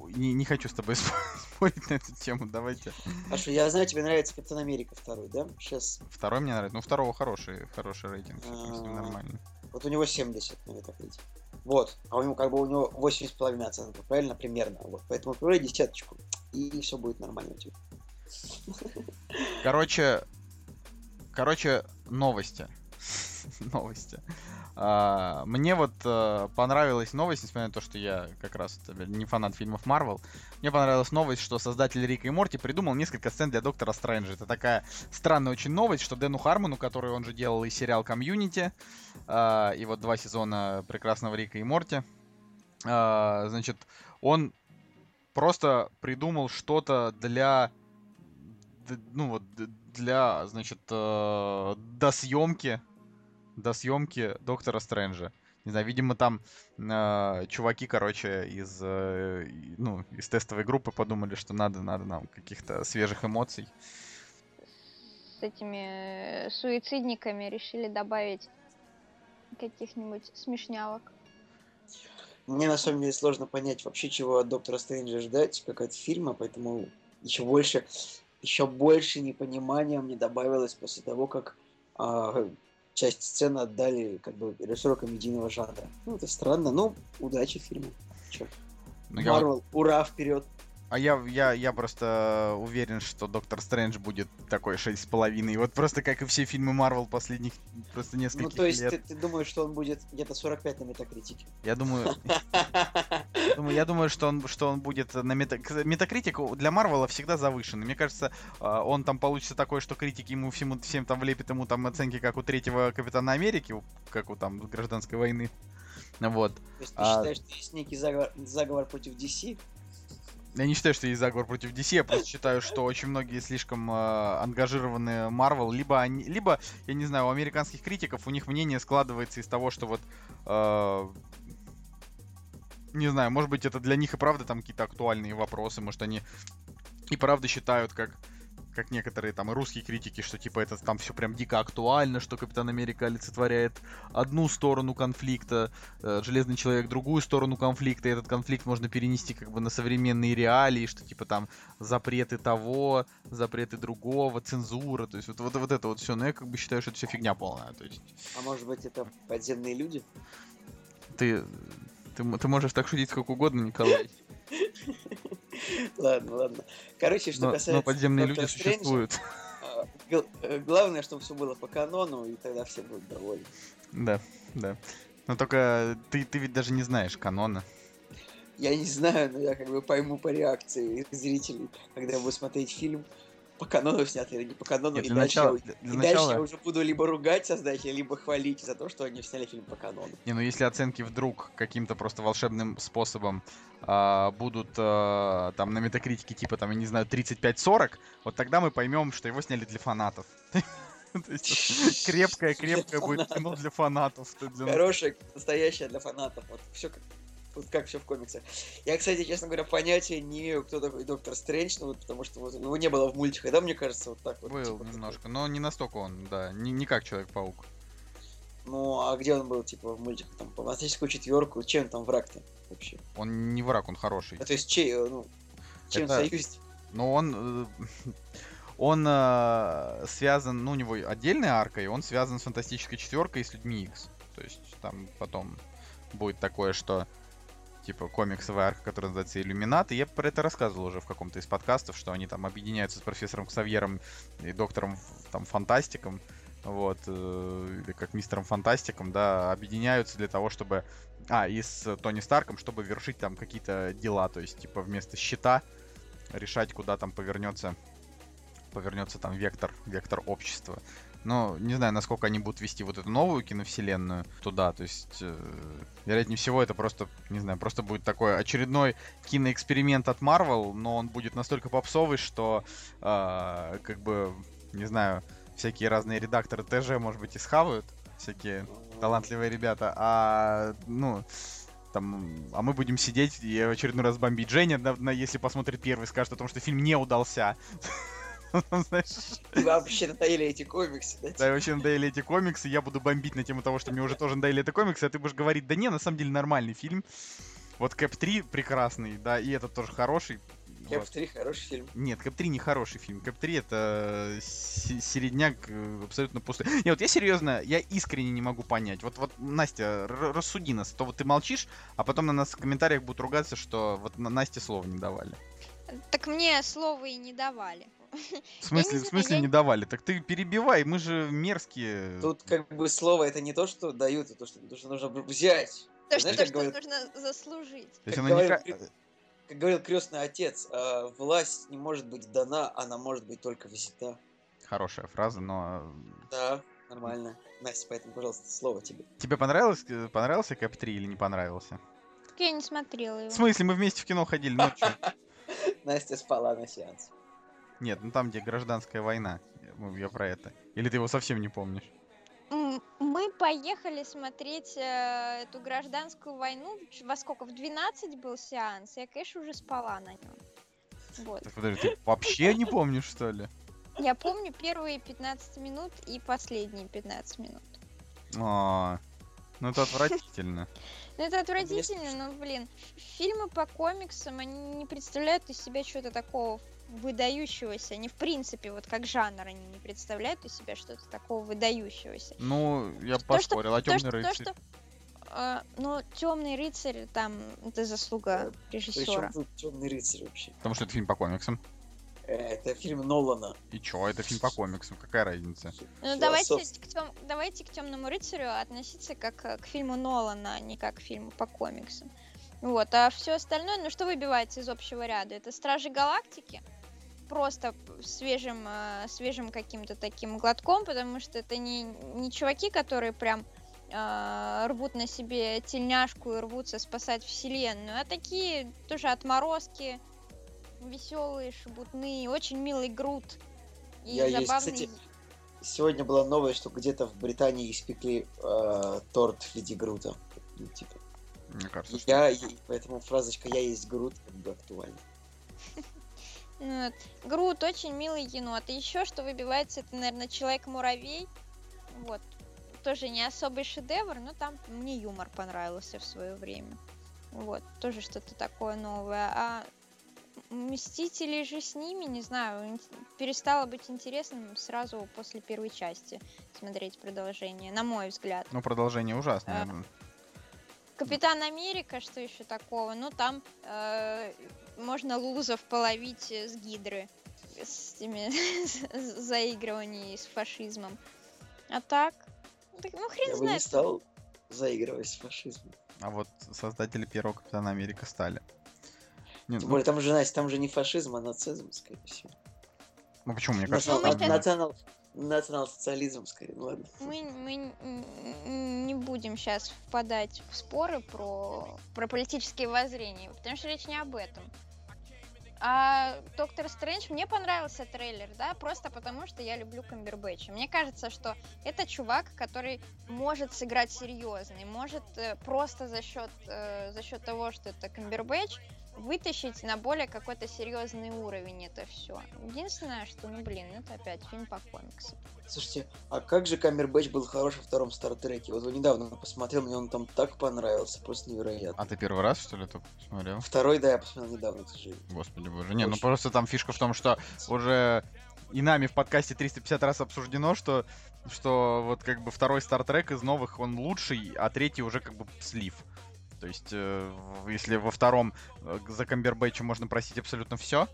не, не хочу с тобой [laughs] спорить на эту тему, давайте. Хорошо, я знаю, тебе нравится Капитан Америка второй, да? Сейчас. Второй мне нравится, ну второго хороший, хороший рейтинг, А. нормальный. Вот у него 70 на метакритике. Вот. А у него как бы у него 8,5 оценка, правильно? Примерно. Вот. Поэтому отправляй десяточку. И все будет нормально у тебя. Короче, короче, новости. [laughs] новости. А, мне вот э, понравилась новость, несмотря на то, что я как раз не фанат фильмов Марвел. Мне понравилась новость, что создатель Рика и Морти придумал несколько сцен для Доктора Стрэнджа. Это такая странная очень новость, что Дэну Хармону, который он же делал и сериал Community, а, и вот два сезона прекрасного Рика и Морти, а, значит, он просто придумал что-то для ну вот для, значит, э, до съемки, до съемки Доктора Стрэнджа. Не знаю, видимо, там э, чуваки, короче, из, э, ну, из тестовой группы подумали, что надо, надо нам каких-то свежих эмоций. С этими э, суицидниками решили добавить каких-нибудь смешнявок. Мне на самом деле сложно понять вообще, чего от Доктора Стрэнджа ждать, как от фильма, поэтому еще больше, еще больше непонимания мне добавилось после того, как а, часть сцены отдали как бы режиссеру комедийного жанра. Ну, это странно, но удачи фильму. Чё? Ну, я Марвел, ура, вперед! А я, я, я просто уверен, что Доктор Стрэндж будет такой 6,5. Вот просто как и все фильмы Марвел последних просто Ну, нескольких то есть лет. ты, ты думаешь, что он будет где-то 45 на метакритике? Я Думаю, [laughs] я думаю, что он, что он будет на мета... метакритик для Марвела всегда завышенный. Мне кажется, а, он там получится такой, что критики ему всему, всем там влепят ему там оценки, как у третьего Капитана Америки, как у там гражданской войны. Вот. То есть ты А- считаешь, что есть некий заговор, заговор против DC? Я не считаю, что есть заговор против DC, я просто считаю, что очень многие слишком э, ангажированы Marvel, либо они, либо, я не знаю, у американских критиков у них мнение складывается из того, что вот, э, не знаю, может быть, это для них и правда там какие-то актуальные вопросы, может, они и правда считают, как как некоторые там и русские критики, что типа это там все прям дико актуально, что Капитан Америка олицетворяет одну сторону конфликта, э, Железный человек другую сторону конфликта, и этот конфликт можно перенести как бы на современные реалии, что типа там запреты того, запреты другого, цензура, то есть вот, вот, вот это вот все, но я как бы считаю, что это все фигня полная, то есть А может быть, это подземные люди? ты, ты, ты можешь так шутить сколько угодно, Николай, [laughs] Ладно, ладно. Короче, что но, касается но подземные люди существуют. а, э, Главное, чтобы все было по канону, и тогда все будут довольны. Да, да. Но только ты, ты ведь даже не знаешь канона. Я не знаю, но я как бы пойму по реакции зрителей, когда я буду смотреть фильм, по канону снят или не по канону, Нет, и, дальше, начала, я, и для дальше начала- я уже буду либо ругать создателя, либо хвалить за то, что они сняли фильм по канону. Не, ну если оценки вдруг каким-то просто волшебным способом а, будут а, там на метакритике типа там, я не знаю, 35-40, вот тогда мы поймем, что его сняли для фанатов. [laughs] Крепкое-крепкое будет кино для фанатов. Хорошая, настоящая для фанатов. Вот все как, как все в комиксах. Я, кстати, честно говоря, понятия не имею, кто такой Доктор Стрэндж, ну вот потому что вот, его не было в мультиках, да, мне кажется, вот так вот. Был типа, такой. немножко, но не настолько он, да, не, не как Человек-паук. Ну, а где он был, типа, в мультиках, там, по фантастическую четверку, чем там враг-то вообще? Он не враг, он хороший. А, то есть, чей, э, ну, чем Это- союз? Но он... э, [laughs] Он э, связан, ну, у него отдельная арка, и он связан с фантастической четверкой и с людьми X. То есть там потом будет такое, что типа комиксовая арка, которая называется Иллюминат. И я про это рассказывал уже в каком-то из подкастов, что они там объединяются с профессором Ксавьером и доктором там Фантастиком. Вот, э, или как мистером Фантастиком, да, объединяются для того, чтобы... А, и с Тони Старком, чтобы вершить там какие-то дела, то есть, типа, вместо щита решать, куда там повернется повернется там вектор, вектор общества. Но не знаю, насколько они будут вести вот эту новую киновселенную туда. То есть, э, вероятнее всего, это просто, не знаю, просто будет такой очередной киноэксперимент от Marvel, но он будет настолько попсовый, что, э, как бы, не знаю, всякие разные редакторы ТЖ, может быть, и схавают, всякие талантливые ребята, а, ну, там, а мы будем сидеть и в очередной раз бомбить. Женя, если посмотрит первый, скажет о том, что фильм не удался. [laughs] [laughs] Вообще надоели эти комиксы, да? вообще надоели эти комиксы, я буду бомбить на тему того, что мне уже тоже надоели эти комиксы, а ты будешь говорить, да не, на самом деле нормальный фильм. Вот Кэп 3 прекрасный, да, и этот тоже хороший. Кэп Вот. 3 хороший фильм. Нет, Кэп 3 не хороший фильм. Кэп 3 это се- середняк э, абсолютно пустой. Не, вот я серьезно, я искренне не могу понять. Вот, вот Настя, рассуди нас. То вот ты молчишь, а потом на нас в комментариях будут ругаться, что вот на Насте слов не давали. Так мне слова и не давали. В смысле, не в смысле я не не- давали? Так ты перебивай, мы же мерзкие. Тут как бы слово это не то, что дают, а то, что, то, что нужно взять. То, Знаешь, что, как что говорят- нужно заслужить. То есть как не говорил Кри- Как говорил крестный отец, э, власть не может быть дана, она может быть только взята. Хорошая фраза, но... Да, нормально. Настя, поэтому, пожалуйста, слово тебе. Тебе понравилось, э, понравился Кэп 3 или не понравился? Так Я не смотрела В его. смысле, мы вместе в кино ходили ночью? [laughs] Настя спала на сеанс. Нет, ну там, где гражданская война. Я- Я про это. Или ты его совсем не помнишь? Мы поехали смотреть э, эту гражданскую войну. Во сколько? В 12 был сеанс. Я, конечно, уже спала на нем. Вот. Так подожди, ты вообще не помнишь, что ли? Я помню первые 15 минут и последние 15 минут. А, ну это отвратительно. Ну, это отвратительно, но, блин, фильмы по комиксам, они не представляют из себя что-то такого выдающегося. Они, в принципе, вот как жанр, они не представляют из себя что-то такого выдающегося. Ну, я То, что- поспорил, а То, темный что, то, рыцарь. что э, ну, темный рыцарь, там, это заслуга режиссера. Причем тут темный рыцарь вообще. Потому что это фильм по комиксам. Э, Это фильм Нолана. И чё, это фильм по комиксам, какая разница? Ну, давайте Философский. к, тем- давайте к темному рыцарю относиться как э, к фильму Нолана, а не как к фильму по комиксам. Вот, а все остальное, ну что выбивается из общего ряда? Это Стражи Галактики, просто свежим, э, свежим каким-то таким глотком, потому что это не, не чуваки, которые прям э, рвут на себе тельняшку и рвутся спасать вселенную, а такие тоже отморозки, веселые, шебутные, очень милый Грут. И Я есть, забавный кстати, Сегодня была новость, что где-то в Британии испекли э, торт в виде Грута. Ну, типа, Мне кажется, что... я, и- поэтому фразочка «я есть Грут» как бы актуальна. [laughs] Ну. Грут очень милый енот. И еще что выбивается, это, наверное, Человек-муравей. Вот. Тоже не особый шедевр, но там мне юмор понравился в свое время. Вот, тоже что-то такое новое. А Мстители же с ними, не знаю, перестало быть интересным сразу после первой части смотреть продолжение, на мой взгляд. Ну, продолжение ужасное. А. ну. Капитан Америка, что еще такого? Ну, там э, можно лузов половить э, с гидры. С этими [laughs] заигрываниями с фашизмом. А так? ну, так, Ну, хрен Я бы не знает. стал заигрывать с фашизмом. А вот создатели первого Капитана Америка стали. Не, Тем ну, более, там же, Настя, там же не фашизм, а нацизм, скорее всего. ну почему, мне кажется, Ну, щас- Национал, национал-социализм, скорее, ну ладно. Мы, мы не будем сейчас впадать в споры про, про политические воззрения, потому что речь не об этом. А Доктор Стрэндж, мне понравился трейлер, да, просто потому что я люблю Камбербэтча. Мне кажется, что это чувак, который может сыграть серьезно, и может э, просто за счет, э, за счет того, что это Камбербэтч, вытащить на более какой-то серьезный уровень это все. Единственное, что, ну блин, это опять фильм по комиксам. Слушайте, а как же Камбербэтч был хорош во втором Стартреке? Вот его недавно посмотрел, мне он там так понравился, просто невероятно. А ты первый раз, что ли, это посмотрел? Второй, да, я посмотрел недавно, к сожалению. Господи боже. Не, ну просто там фишка в том, что уже и нами в подкасте 350 раз обсуждено, что, что вот как бы второй Стартрек из новых, он лучший, а третий уже как бы слив. То есть, э, если во втором э, за Камбербэтча можно просить абсолютно все,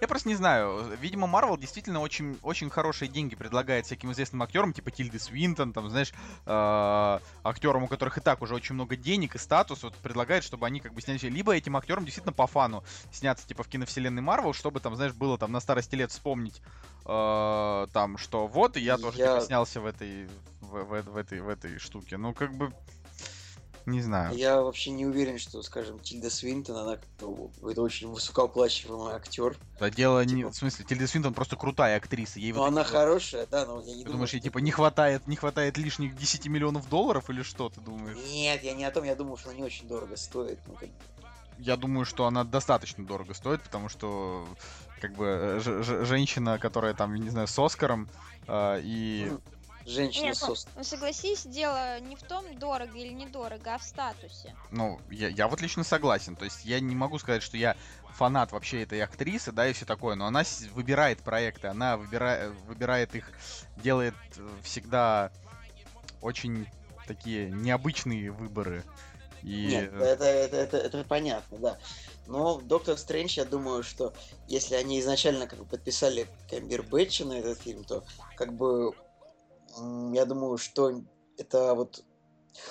я просто не знаю. Видимо, Марвел действительно очень, очень хорошие деньги предлагает всяким известным актерам, типа Тильды Свинтон, там, знаешь, э, актерам, у которых и так уже очень много денег и статус, вот предлагает, чтобы они как бы снялись. Либо этим актерам действительно по фану сняться, типа, в киновселенной Марвел, чтобы там, знаешь, было там на старости лет вспомнить, э, там, что вот, и я тоже Я- типа, снялся в этой, в, в- в этой, в этой штуке. Ну, как бы, Не знаю. Я вообще не уверен, что, скажем, Тильда Свинтон, она как-то- это очень высокооплачиваемый актер. Да дело не... Типа- В смысле, Тильда Свинтон просто крутая актриса. Ей Но вот она вот- хорошая, да, но я не Ты думаю, думаешь, ей что- типа не хватает, не хватает лишних 10 миллионов долларов или что ты думаешь? Нет, я не о том, я думаю, что она не очень дорого стоит. Ну, как- Я думаю, что она достаточно дорого стоит, потому что как бы э, женщина, которая там, не знаю, с Оскаром э, и ну, Женщина Нет, с ос- ну согласись, дело не в том, дорого или недорого, а в статусе. Ну, я, я вот лично согласен. То есть я не могу сказать, что я фанат вообще этой актрисы, да, и все такое, но она выбирает проекты, она выбирает, выбирает их, делает э, всегда очень такие необычные выборы. И Нет, э, это, это, это, это понятно, да. Но Доктор Стрэндж, я думаю, что если они изначально как бы подписали Камбербэтча на этот фильм, то как бы я думаю, что это вот...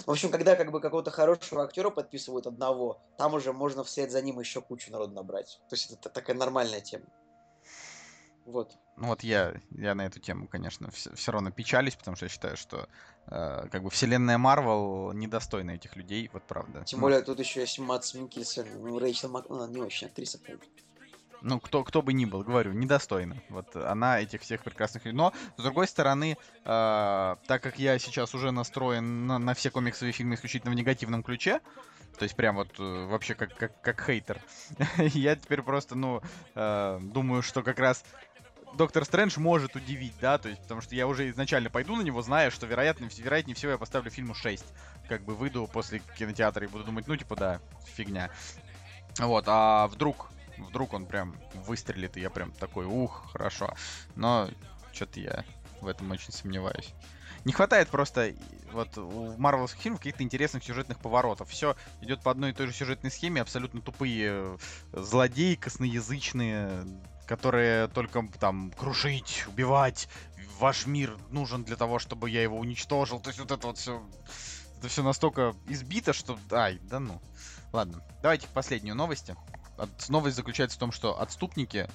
В общем, когда как бы какого-то хорошего актера подписывают одного, там уже можно вслед за ним еще кучу народу набрать. То есть это та- такая нормальная тема. Вот. Ну вот я, я на эту тему, конечно, все, равно печалюсь, потому что я считаю, что э, как бы вселенная Марвел недостойна этих людей, вот правда. Тем Ну, более тут еще есть Матс Микельсон, ну, Рэйчел Мак... ну, она не очень актриса, правда. Ну, кто, кто бы ни был, говорю, недостойна. Вот она этих всех прекрасных людей. Но, с другой стороны, э, так как я сейчас уже настроен на, на все комиксовые фильмы исключительно в негативном ключе, то есть прям вот э, вообще как, как, как хейтер, [laughs] я теперь просто, ну, э, думаю, что как раз Доктор Стрэндж может удивить, да, то есть, потому что я уже изначально пойду на него, зная, что вероятно, вероятнее всего я поставлю фильму 6. Как бы выйду после кинотеатра и буду думать, ну, типа, да, фигня. Вот, а вдруг, вдруг он прям выстрелит, и я прям такой, ух, хорошо. Но что-то я в этом очень сомневаюсь. Не хватает просто вот у марвелских фильмов каких-то интересных сюжетных поворотов. Все идет по одной и той же сюжетной схеме, абсолютно тупые э, злодеи, косноязычные, которые только там крушить, убивать. Ваш мир нужен для того, чтобы я его уничтожил. То есть вот это вот все, это все настолько избито, что, ай, да ну. Ладно, давайте последнюю новости. Новость заключается в том, что отступники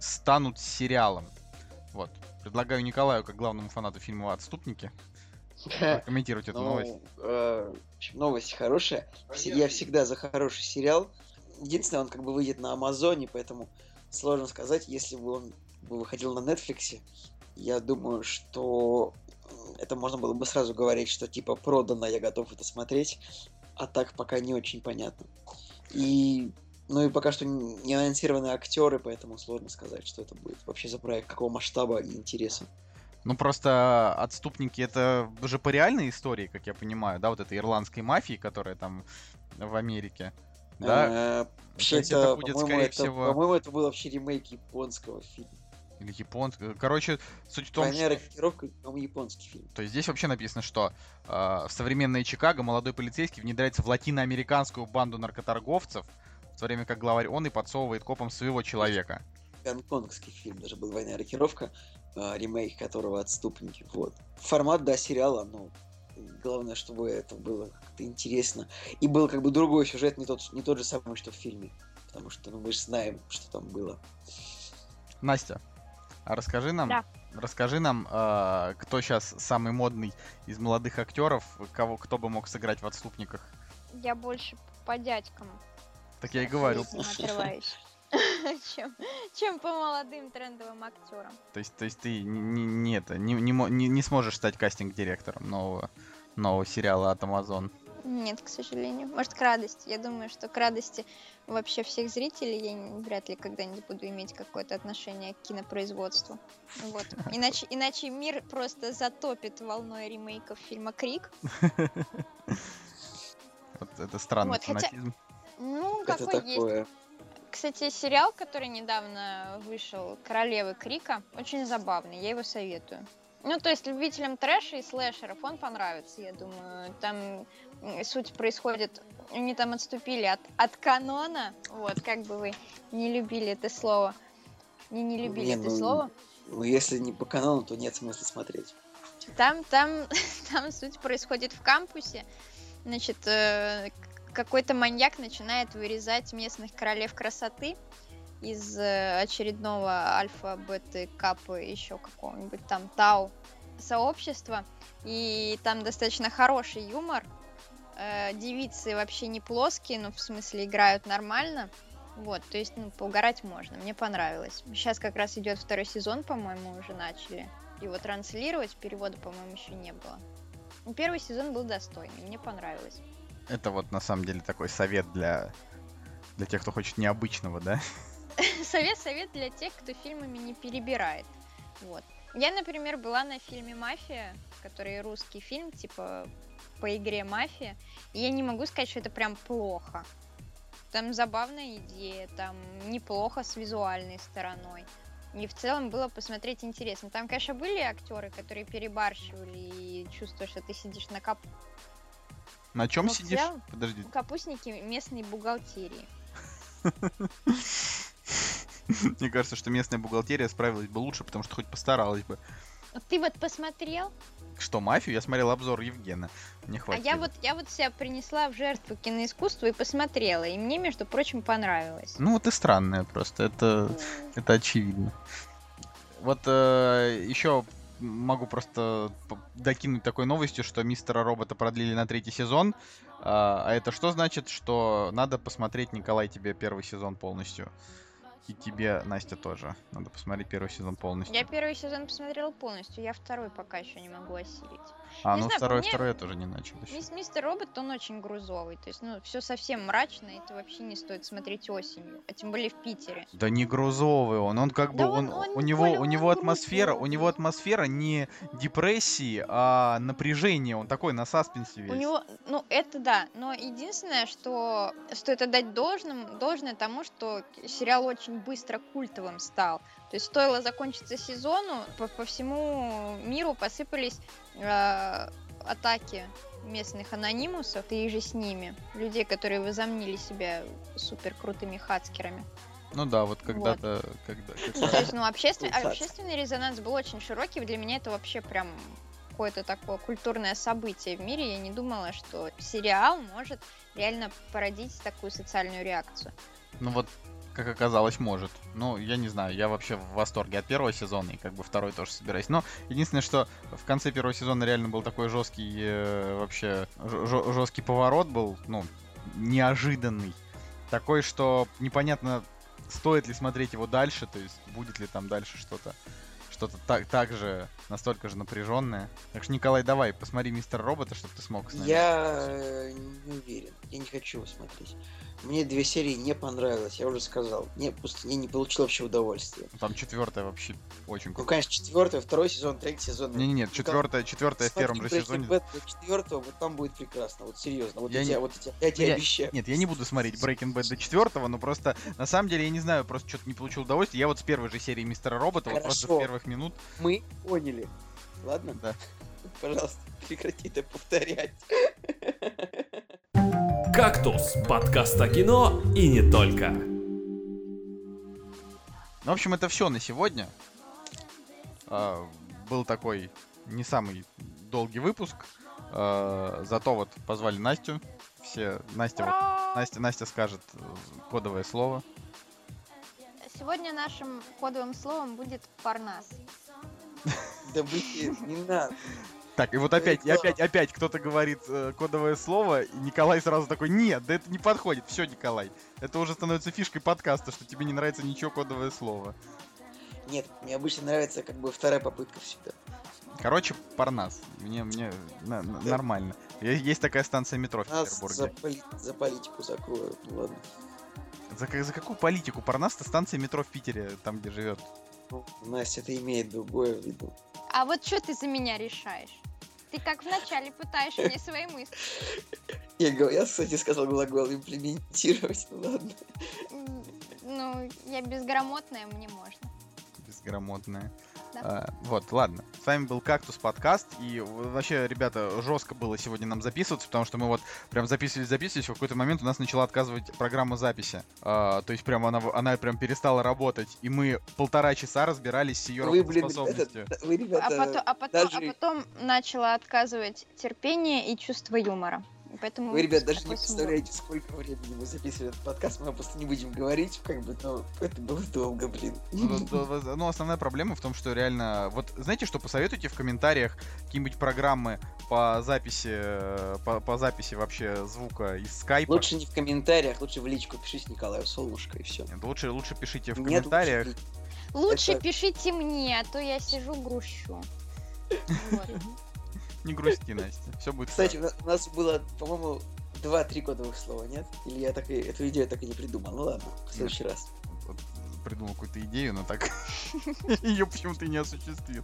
станут сериалом. Вот. Предлагаю Николаю, как главному фанату фильма «Отступники», [laughs] прокомментировать эту Ну, новость. э, в общем, новость хорошая. Я всегда за хороший сериал. Единственное, он как бы выйдет на Амазоне, поэтому сложно сказать, если бы он выходил на Netflix, я думаю, что это можно было бы сразу говорить, что типа продано, я готов это смотреть, а так пока не очень понятно. И ну и пока что не анонсированы актеры, поэтому сложно сказать, что это будет вообще за проект, какого масштаба и интереса. Ну, просто «Отступники» — это уже по реальной истории, как я понимаю, да, вот этой ирландской мафии, которая там в Америке. Да? Э, Вообще, это будет, по-моему, скорее это, всего- по-моему, это был вообще ремейк японского фильма. Или японская. Короче, суть в том, Двойная что... рокировка, по-моему, японский фильм. То есть здесь вообще написано, что э, в современное Чикаго молодой полицейский внедряется в латиноамериканскую банду наркоторговцев, то время как главарь он и подсовывает копам своего человека. Гонконгский фильм даже был «Двойная рокировка», э, ремейк которого «Отступники». Вот. Формат, да, сериала, но главное, чтобы это было как-то интересно. И был как бы другой сюжет, не тот, не тот же самый, что в фильме. Потому что ну, мы же знаем, что там было. Настя, а расскажи нам, Да. расскажи нам, э, кто сейчас самый модный из молодых актеров, кого кто бы мог сыграть в «Отступниках». Я больше по дядькам. Так я и говорю. [laughs] Чем, чем по молодым трендовым актерам. То есть, то есть ты не, не, не это, не, не, не, сможешь стать кастинг-директором нового, нового сериала от Amazon. Нет, к сожалению. Может, к радости. Я думаю, что к радости вообще всех зрителей я вряд ли когда-нибудь буду иметь какое-то отношение к кинопроизводству. Вот. [laughs] Иначе, иначе мир просто затопит волной ремейков фильма Крик. [laughs] Вот это странный Вот, хотя- фанатизм. Ну, это какой есть. такое. Кстати, сериал, который недавно вышел, «Королевы Крика», очень забавный, я его советую. Ну, то есть любителям трэша и слэшеров он понравится, я думаю. Там суть происходит, они там отступили от, от канона, вот, как бы вы не любили это слово. Не, не любили Не, это ну, слово. Ну, если не по каналу, то нет смысла смотреть. Там, там, [laughs] там суть происходит в кампусе. Значит, э, какой-то маньяк начинает вырезать местных королев красоты из э, очередного альфа, беты, капы, еще какого-нибудь там тау сообщества. И там достаточно хороший юмор. э, девицы вообще не плоские, ну, в смысле, играют нормально. Вот, то есть, ну, поугарать можно, мне понравилось. Сейчас как раз идет второй сезон, по-моему, уже начали. Его транслировать, перевода, по-моему, еще не было. Ну, Первый сезон был достойный, мне понравилось. Это вот на самом деле такой совет для, для тех, кто хочет необычного, да? [laughs] Совет, совет для тех, кто фильмами не перебирает. Вот. Я, например, была на фильме «Мафия», который русский фильм, типа по игре «Мафия», и я не могу сказать, что это прям плохо. Там забавная идея, там неплохо с визуальной стороной. И в целом было посмотреть интересно. Там, конечно, были актеры, которые перебарщивали, и чувство, что ты сидишь на кап... На чем в сидишь? Подожди. капустнике местной бухгалтерии. [laughs] Мне кажется, что местная бухгалтерия справилась бы лучше, потому что хоть постаралась бы. Ты вот посмотрел, Что, мафию? Я смотрел обзор Евгена. Мне а хватит. я вот, я вот себя принесла в жертву киноискусству и посмотрела, и мне, между прочим, понравилось. Ну, вот и странная просто, это, это очевидно. Вот еще могу просто докинуть такой новостью, что Мистера Робота продлили на третий сезон. А а это что значит? Что надо посмотреть, Николай, тебе первый сезон полностью. И тебе, Настя, тоже. Надо посмотреть первый сезон полностью. Я первый сезон посмотрела полностью, я второй пока еще не могу осилить. А, не ну знаю, второй, мне- второй я тоже не начал еще. Мис- Мистер Робот, он очень грузовый, то есть, ну, все совсем мрачно, это вообще не стоит смотреть осенью, а тем более в Питере. Да не грузовый он, он как бы Да он, он- он у не него у него атмосфера, у него грузовый. атмосфера не депрессии, а напряжения, он такой на саспенсе весь. У него, ну, это да, но единственное, что стоит отдать должным, должное тому, что сериал очень быстро культовым стал. То есть стоило закончиться сезону, по, по всему миру посыпались э, атаки местных анонимусов и же с ними. Людей, которые возомнили себя супер крутыми хацкерами. Ну да, вот когда-то, когда, Ну, когда- то есть, ну, обществен- общественный резонанс был очень широкий. Для меня это вообще прям какое-то такое культурное событие в мире. Я не думала, что сериал может реально породить такую социальную реакцию. ну вот как оказалось, может. Ну, я не знаю, я вообще в восторге от первого сезона, и как бы второй тоже собираюсь. Но единственное, что в конце первого сезона реально был такой жесткий, э, вообще, жесткий поворот был, ну, неожиданный. Такой, что непонятно, стоит ли смотреть его дальше, то есть будет ли там дальше что-то что-то так, так же, настолько же напряженное. Так что, Николай, давай, посмотри Мистер Робота, чтобы ты смог с нами. Я э, не уверен. Я не хочу его смотреть. Мне две серии не понравилось, я уже сказал. Не, просто я не получил вообще удовольствия. Там четвертая вообще очень Ну, круто. конечно, четвертый, второй сезон, третий сезон. Не, не, нет, четвертая, четвертая в первом же сезоне. четвертого, вот там будет прекрасно. Вот серьезно. Вот Я я, не- тебя, вот я, тебя- я тебе Я- обещаю. Нет, я не буду смотреть Breaking Bad до четвертого, но просто на самом деле я не знаю, просто что-то не получил удовольствия. Я вот с первой же серии Мистера Робота, вот просто с Хорошо. первых минут. Мы поняли. Ладно? Да. Пожалуйста, прекрати это повторять. «Кактус» — подкаст о кино и не только. Ну, в общем, это все на сегодня. А, был такой не самый долгий выпуск. А, зато вот позвали Настю. Все, Настя, вот! Настя, Настя скажет э, кодовое слово. Сегодня нашим кодовым словом будет Парнас. Да блин, не надо. Так, и вот опять, и опять, опять кто-то говорит э, кодовое слово, и Николай сразу такой, нет, да это не подходит. Все, Николай, это уже становится фишкой подкаста, что тебе не нравится ничего кодовое слово. Нет, мне обычно нравится как бы вторая попытка всегда. Короче, Парнас. Мне, мне на- на- нормально. Есть такая станция метро в Нас за, Петербурге. поли- за политику закроют. Ну ладно. За, за какую политику? Парнас это станция метро в Питере, там, где живет. Ну, Настя, это имеет другое в виду. А вот что ты за меня решаешь? Ты как вначале пытаешь мне свои мысли. Я, я, кстати, сказал глагол имплементировать. Ну ладно. Ну, я безграмотная, мне можно. Безграмотная. Да. А, вот, ладно. С вами был Кактус подкаст. И вообще, ребята, жестко было сегодня нам записываться, потому что мы вот прям записывались, записывались, в какой-то момент у нас начала отказывать программа записи. А, то есть прям она, она прям перестала работать. И мы полтора часа разбирались с ее Вы, блин, работоспособностью. это, вы, А ребята, потом, а, потом, даже- а потом начала отказывать терпение и чувство юмора. Поэтому Вы, ребят, даже не представляете, сколько времени мы записывали этот подкаст, мы просто не будем говорить, как бы, но это было долго, блин. Ну, Ну, основная проблема в том, что реально... Вот знаете, что посоветуйте в комментариях какие-нибудь программы по записи, э, по, по записи вообще звука из скайпа? Лучше не в комментариях, лучше в личку пишите Николаю Солнышко и все. Нет, лучше, лучше пишите в Нет, лучше комментариях. личку. Лучше Это- пишите мне, а то я сижу грущу. [laughs] Вот. Не грусти, Настя. Все будет Кстати, у нас- было, по-моему, два-три кодовых слова, нет? Или я так и, эту идею так и не придумал? Ну ладно, в следующий раз. Придумал какую-то идею, но так [laughs] ее почему-то и не осуществил.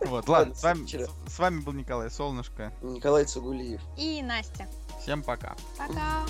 Вот, ладно, с вами, с вами был Николай Солнышко. Николай Цугулиев. И Настя. Всем пока. Пока.